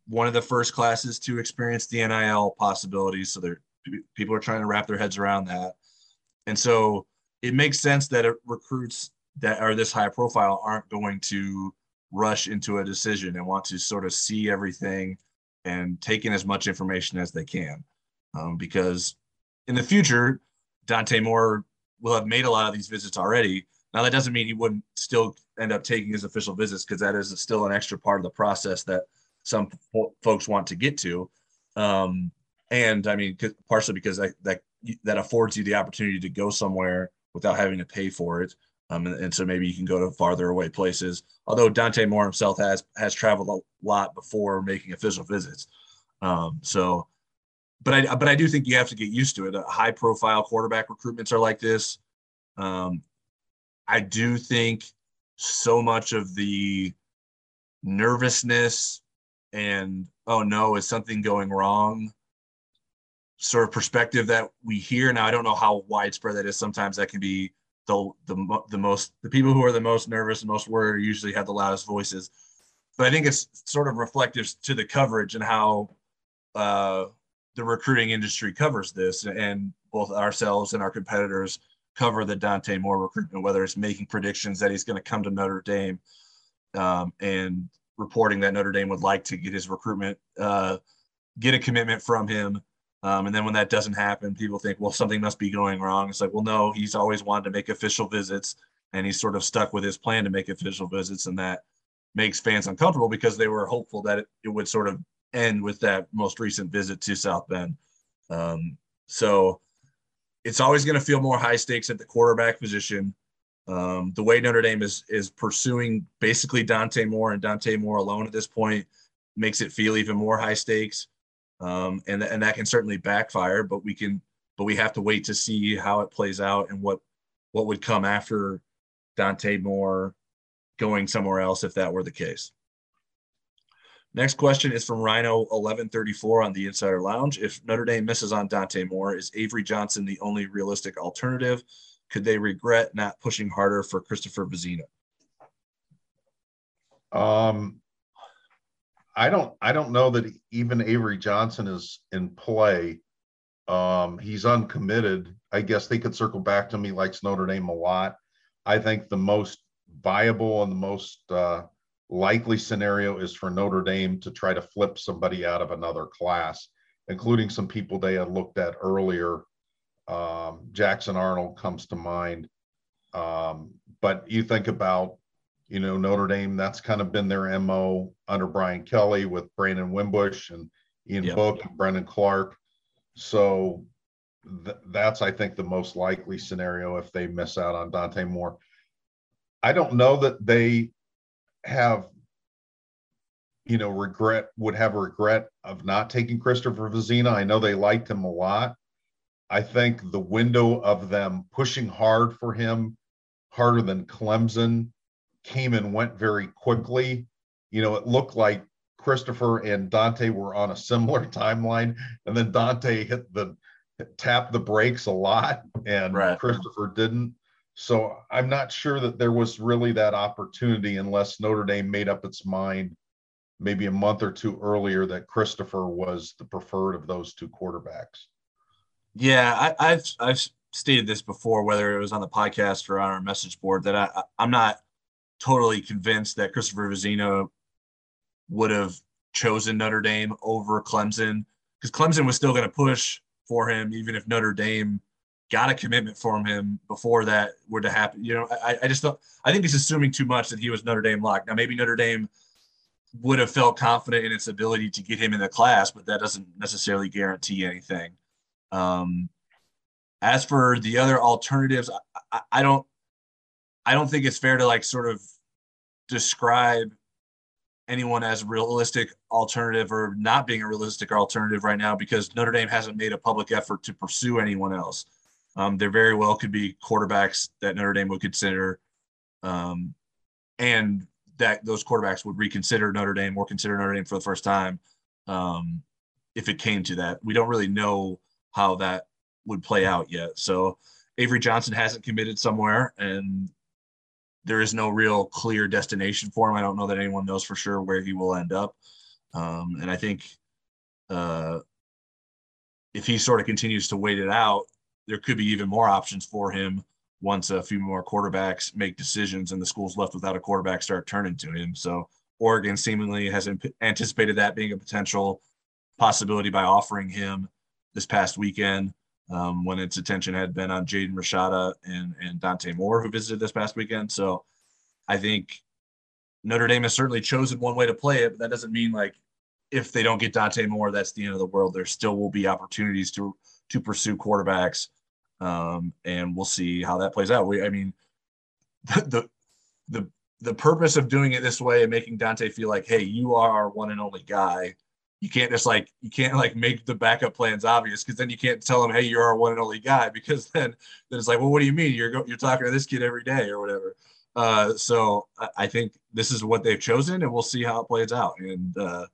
one of the first classes to experience the NIL possibilities, so they're people are trying to wrap their heads around that, and so it makes sense that recruits that are this high profile aren't going to rush into a decision and want to sort of see everything and take in as much information as they can. Um, because in the future, Dante Moore will have made a lot of these visits already. Now, that doesn't mean he wouldn't still end up taking his official visits because that is still an extra part of the process that some folks want to get to. Um, and I mean, partially because that, that that affords you the opportunity to go somewhere without having to pay for it. Um, and, and, so maybe you can go to farther away places. Although Dante Moore himself has has traveled a lot before making official visits. Um, so, but I but I do think you have to get used to it. High profile quarterback recruitments are like this. Um, I do think so much of the nervousness and oh no, is something going wrong? Sort of perspective that we hear now. I don't know how widespread that is. Sometimes that can be the the the most the people who are the most nervous and most worried usually have the loudest voices. But I think it's sort of reflective to the coverage and how uh, the recruiting industry covers this, and both ourselves and our competitors cover the Dante Moore recruitment, whether it's making predictions that he's going to come to Notre Dame um, and reporting that Notre Dame would like to get his recruitment, uh, get a commitment from him, um, and then when that doesn't happen, people think, well, something must be going wrong. It's like, well, no, he's always wanted to make official visits and he's sort of stuck with his plan to make official visits. And that makes fans uncomfortable because they were hopeful that it, it would sort of end with that most recent visit to South Bend. Um, so it's always going to feel more high stakes at the quarterback position. Um, the way Notre Dame is is pursuing basically Dante Moore and Dante Moore alone at this point makes it feel even more high stakes um, and and that can certainly backfire. But we can, but we have to wait to see how it plays out and what what would come after Dante Moore going somewhere else if that were the case. Next question is from Rhino 1134 on the Insider Lounge. If Notre Dame misses on Dante Moore, is Avery Johnson the only realistic alternative? Could they regret not pushing harder for Christopher Vizzina? Um, I don't I don't know that even Avery Johnson is in play. Um, he's uncommitted. I guess they could circle back to me likes Notre Dame a lot. I think the most viable and the most uh, likely scenario is for Notre Dame to try to flip somebody out of another class, including some people they had looked at earlier. Um, Jackson Arnold comes to mind. Um, but you think about you know, Notre Dame, that's kind of been their MO under Brian Kelly with Brandon Wimbush and Ian yep. Book and Brendon Clark. So th- that's, I think, the most likely scenario if they miss out on Dante Moore. I don't know that they have, you know, regret, would have regret of not taking Christopher Vizzina. I know they liked him a lot. I think the window of them pushing hard for him, harder than Clemson, came and went very quickly. You know, it looked like Christopher and Dante were on a similar timeline, and then Dante hit the tap the brakes a lot, and right. Christopher didn't. So I'm not sure that there was really that opportunity unless Notre Dame made up its mind maybe a month or two earlier that Christopher was the preferred of those two quarterbacks. Yeah, I, have I've stated this before, whether it was on the podcast or on our message board, that I I'm not totally convinced that Christopher Vizzina would have chosen Notre Dame over Clemson because Clemson was still going to push for him, even if Notre Dame got a commitment from him before that were to happen. You know, I, I just don't, I think he's assuming too much that he was Notre Dame locked. Now, maybe Notre Dame would have felt confident in its ability to get him in the class, but that doesn't necessarily guarantee anything. Um, as for the other alternatives, I, I don't, I don't think it's fair to like sort of describe anyone as realistic alternative or not being a realistic alternative right now because Notre Dame hasn't made a public effort to pursue anyone else. Um, there very well could be quarterbacks that Notre Dame would consider, um, and that those quarterbacks would reconsider Notre Dame or consider Notre Dame for the first time um, if it came to that. We don't really know how that would play out yet. So Avery Johnson hasn't committed somewhere, and there is no real clear destination for him. I don't know that anyone knows for sure where he will end up. Um, and I think uh, if he sort of continues to wait it out, there could be even more options for him once a few more quarterbacks make decisions and the schools left without a quarterback start turning to him. So Oregon seemingly has anticipated that being a potential possibility by offering him this past weekend um, when its attention had been on Jaden Rashada and, and Dante Moore, who visited this past weekend. So I think Notre Dame has certainly chosen one way to play it, but that doesn't mean like if they don't get Dante Moore, that's the end of the world. There still will be opportunities to to pursue quarterbacks, um, and we'll see how that plays out. We, I mean, the, the the the purpose of doing it this way and making Dante feel like, hey, you are our one and only guy you can't just like you can't like make the backup plans obvious because then you can't tell them hey you're our one and only guy because then then it's like well what do you mean? You're you're talking to this kid every day or whatever. Uh, so I, I think this is what they've chosen and we'll see how it plays out. And uh,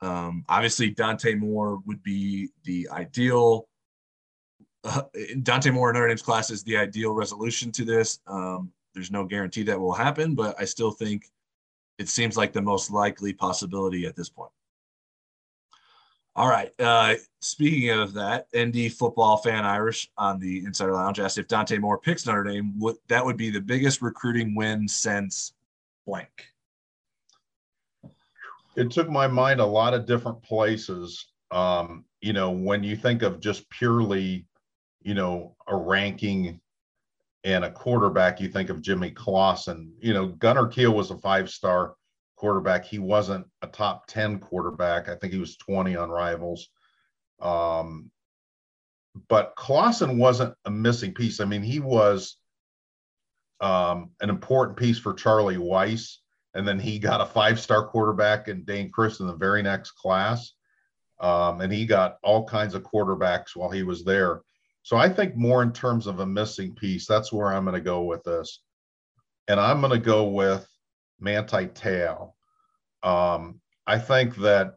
um, obviously Dante Moore would be the ideal uh, Dante Moore in Notre Dame's class is the ideal resolution to this. Um, there's no guarantee that will happen but I still think it seems like the most likely possibility at this point all right. Uh, speaking of that, ND football fan Irish on the Insider Lounge asked if Dante Moore picks Notre Dame, would that would be the biggest recruiting win since blank. It took my mind a lot of different places. Um, you know, when you think of just purely, you know, a ranking and a quarterback, you think of Jimmy Clausen. You know, Gunner Kiel was a five star quarterback. He wasn't a top 10 quarterback. I think he was 20 on rivals. Um, but Clausen wasn't a missing piece. I mean, he was um, an important piece for Charlie Weis. And then he got a five star quarterback in Dayne Crist in the very next class. Um, and he got all kinds of quarterbacks while he was there. So I think more in terms of a missing piece. That's where I'm going to go with this. And I'm going to go with Manti Te'o. Um, I think that,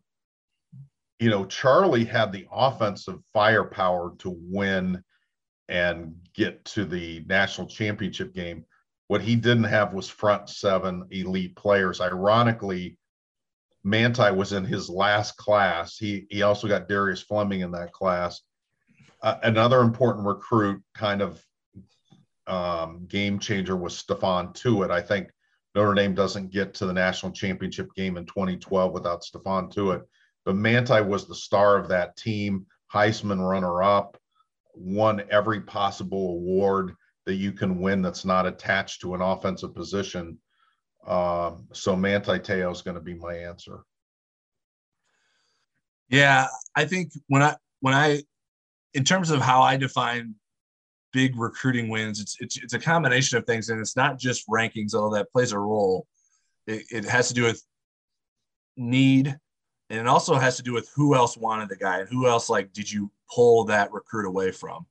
you know, Charlie had the offensive firepower to win and get to the national championship game. What he didn't have was front seven elite players. Ironically, Manti was in his last class. He he also got Darius Fleming in that class. Uh, another important recruit, kind of um, game changer, was Stephon Tuitt. I think Notre Dame doesn't get to the national championship game in 2012 without Stephon Tuitt. But Manti was the star of that team, Heisman runner up, won every possible award that you can win that's not attached to an offensive position. Um, so Manti Te'o is going to be my answer. Yeah, I think when I when I, in terms of how I define big recruiting wins, it's it's it's a combination of things, and it's not just rankings, although that plays a role. It, it has to do with need, and it also has to do with who else wanted the guy and who else like did you pull that recruit away from.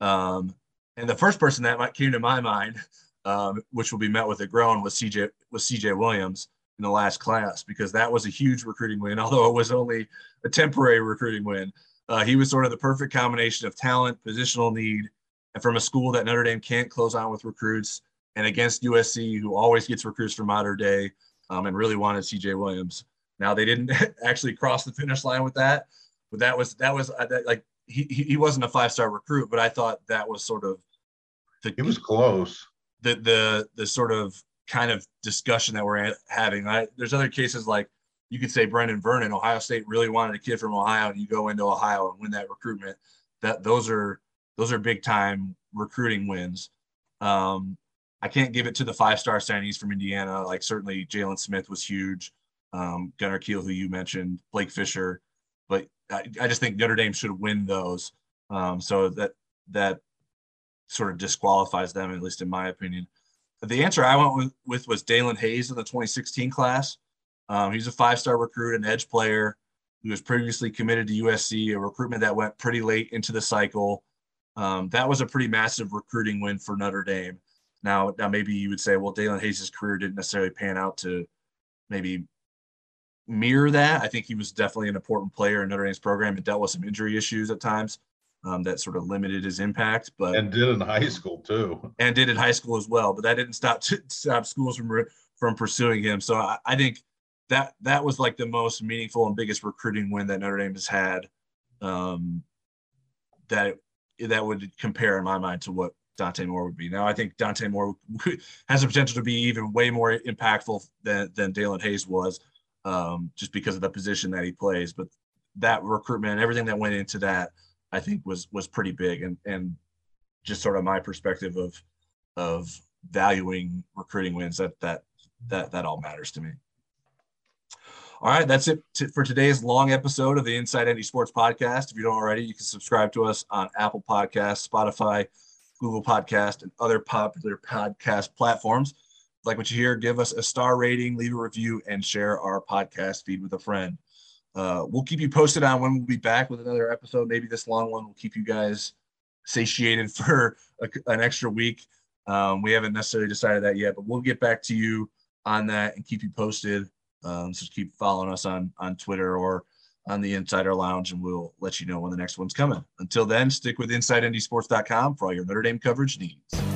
Um, and the first person that came to my mind, um, which will be met with a groan, was CJ was CJ Williams in the last class because that was a huge recruiting win, although it was only a temporary recruiting win. Uh, he was sort of the perfect combination of talent, positional need, and from a school that Notre Dame can't close on with recruits, and against USC, who always gets recruits from Mater Dei, um, and really wanted CJ Williams. Now they didn't actually cross the finish line with that, but that was that was uh, that, like he he wasn't a five star recruit, but I thought that was sort of the it was close. The the the sort of kind of discussion that we're having. I, there's other cases like you could say Brenan Vernon, Ohio State really wanted a kid from Ohio, and you go into Ohio and win that recruitment. That those are those are big time recruiting wins. Um, I can't give it to the five star signees from Indiana. Like certainly Jaylon Smith was huge. Um, Gunner Kiel, who you mentioned, Blake Fisher, but I, I just think Notre Dame should win those. Um, so that that sort of disqualifies them, at least in my opinion. The answer I went with, with was Daelin Hayes in the 2016 class. Um, he's a five-star recruit, an edge player who was previously committed to USC, a recruitment that went pretty late into the cycle. Um, that was a pretty massive recruiting win for Notre Dame. Now, now maybe you would say, well, Daelin Hayes' career didn't necessarily pan out to maybe mirror that. I think he was definitely an important player in Notre Dame's program and dealt with some injury issues at times um, that sort of limited his impact. But and did in high school too, and did in high school as well. But that didn't stop stop schools from from pursuing him. So I, I, think that that was like the most meaningful and biggest recruiting win that Notre Dame has had. Um, that that would compare in my mind to what Dante Moore would be. Now I think Dante Moore has the potential to be even way more impactful than than Daelin Hayes was, um, just because of the position that he plays. But that recruitment, everything that went into that I think was was pretty big and and just sort of my perspective of of valuing recruiting wins that that that that all matters to me. All right, that's it t- for today's long episode of the Inside ND Sports Podcast. If you don't already, you can subscribe to us on Apple Podcasts, Spotify, Google Podcast, and other popular podcast platforms. Like what you hear, give us a star rating, leave a review, and share our podcast feed with a friend. Uh, we'll keep you posted on when we'll be back with another episode. Maybe this long one will keep you guys satiated for a, an extra week. Um, we haven't necessarily decided that yet, but we'll get back to you on that and keep you posted. Um, so keep following us on on Twitter or on the Insider Lounge, and we'll let you know when the next one's coming. Until then, stick with InsideNDSports.com for all your Notre Dame coverage needs.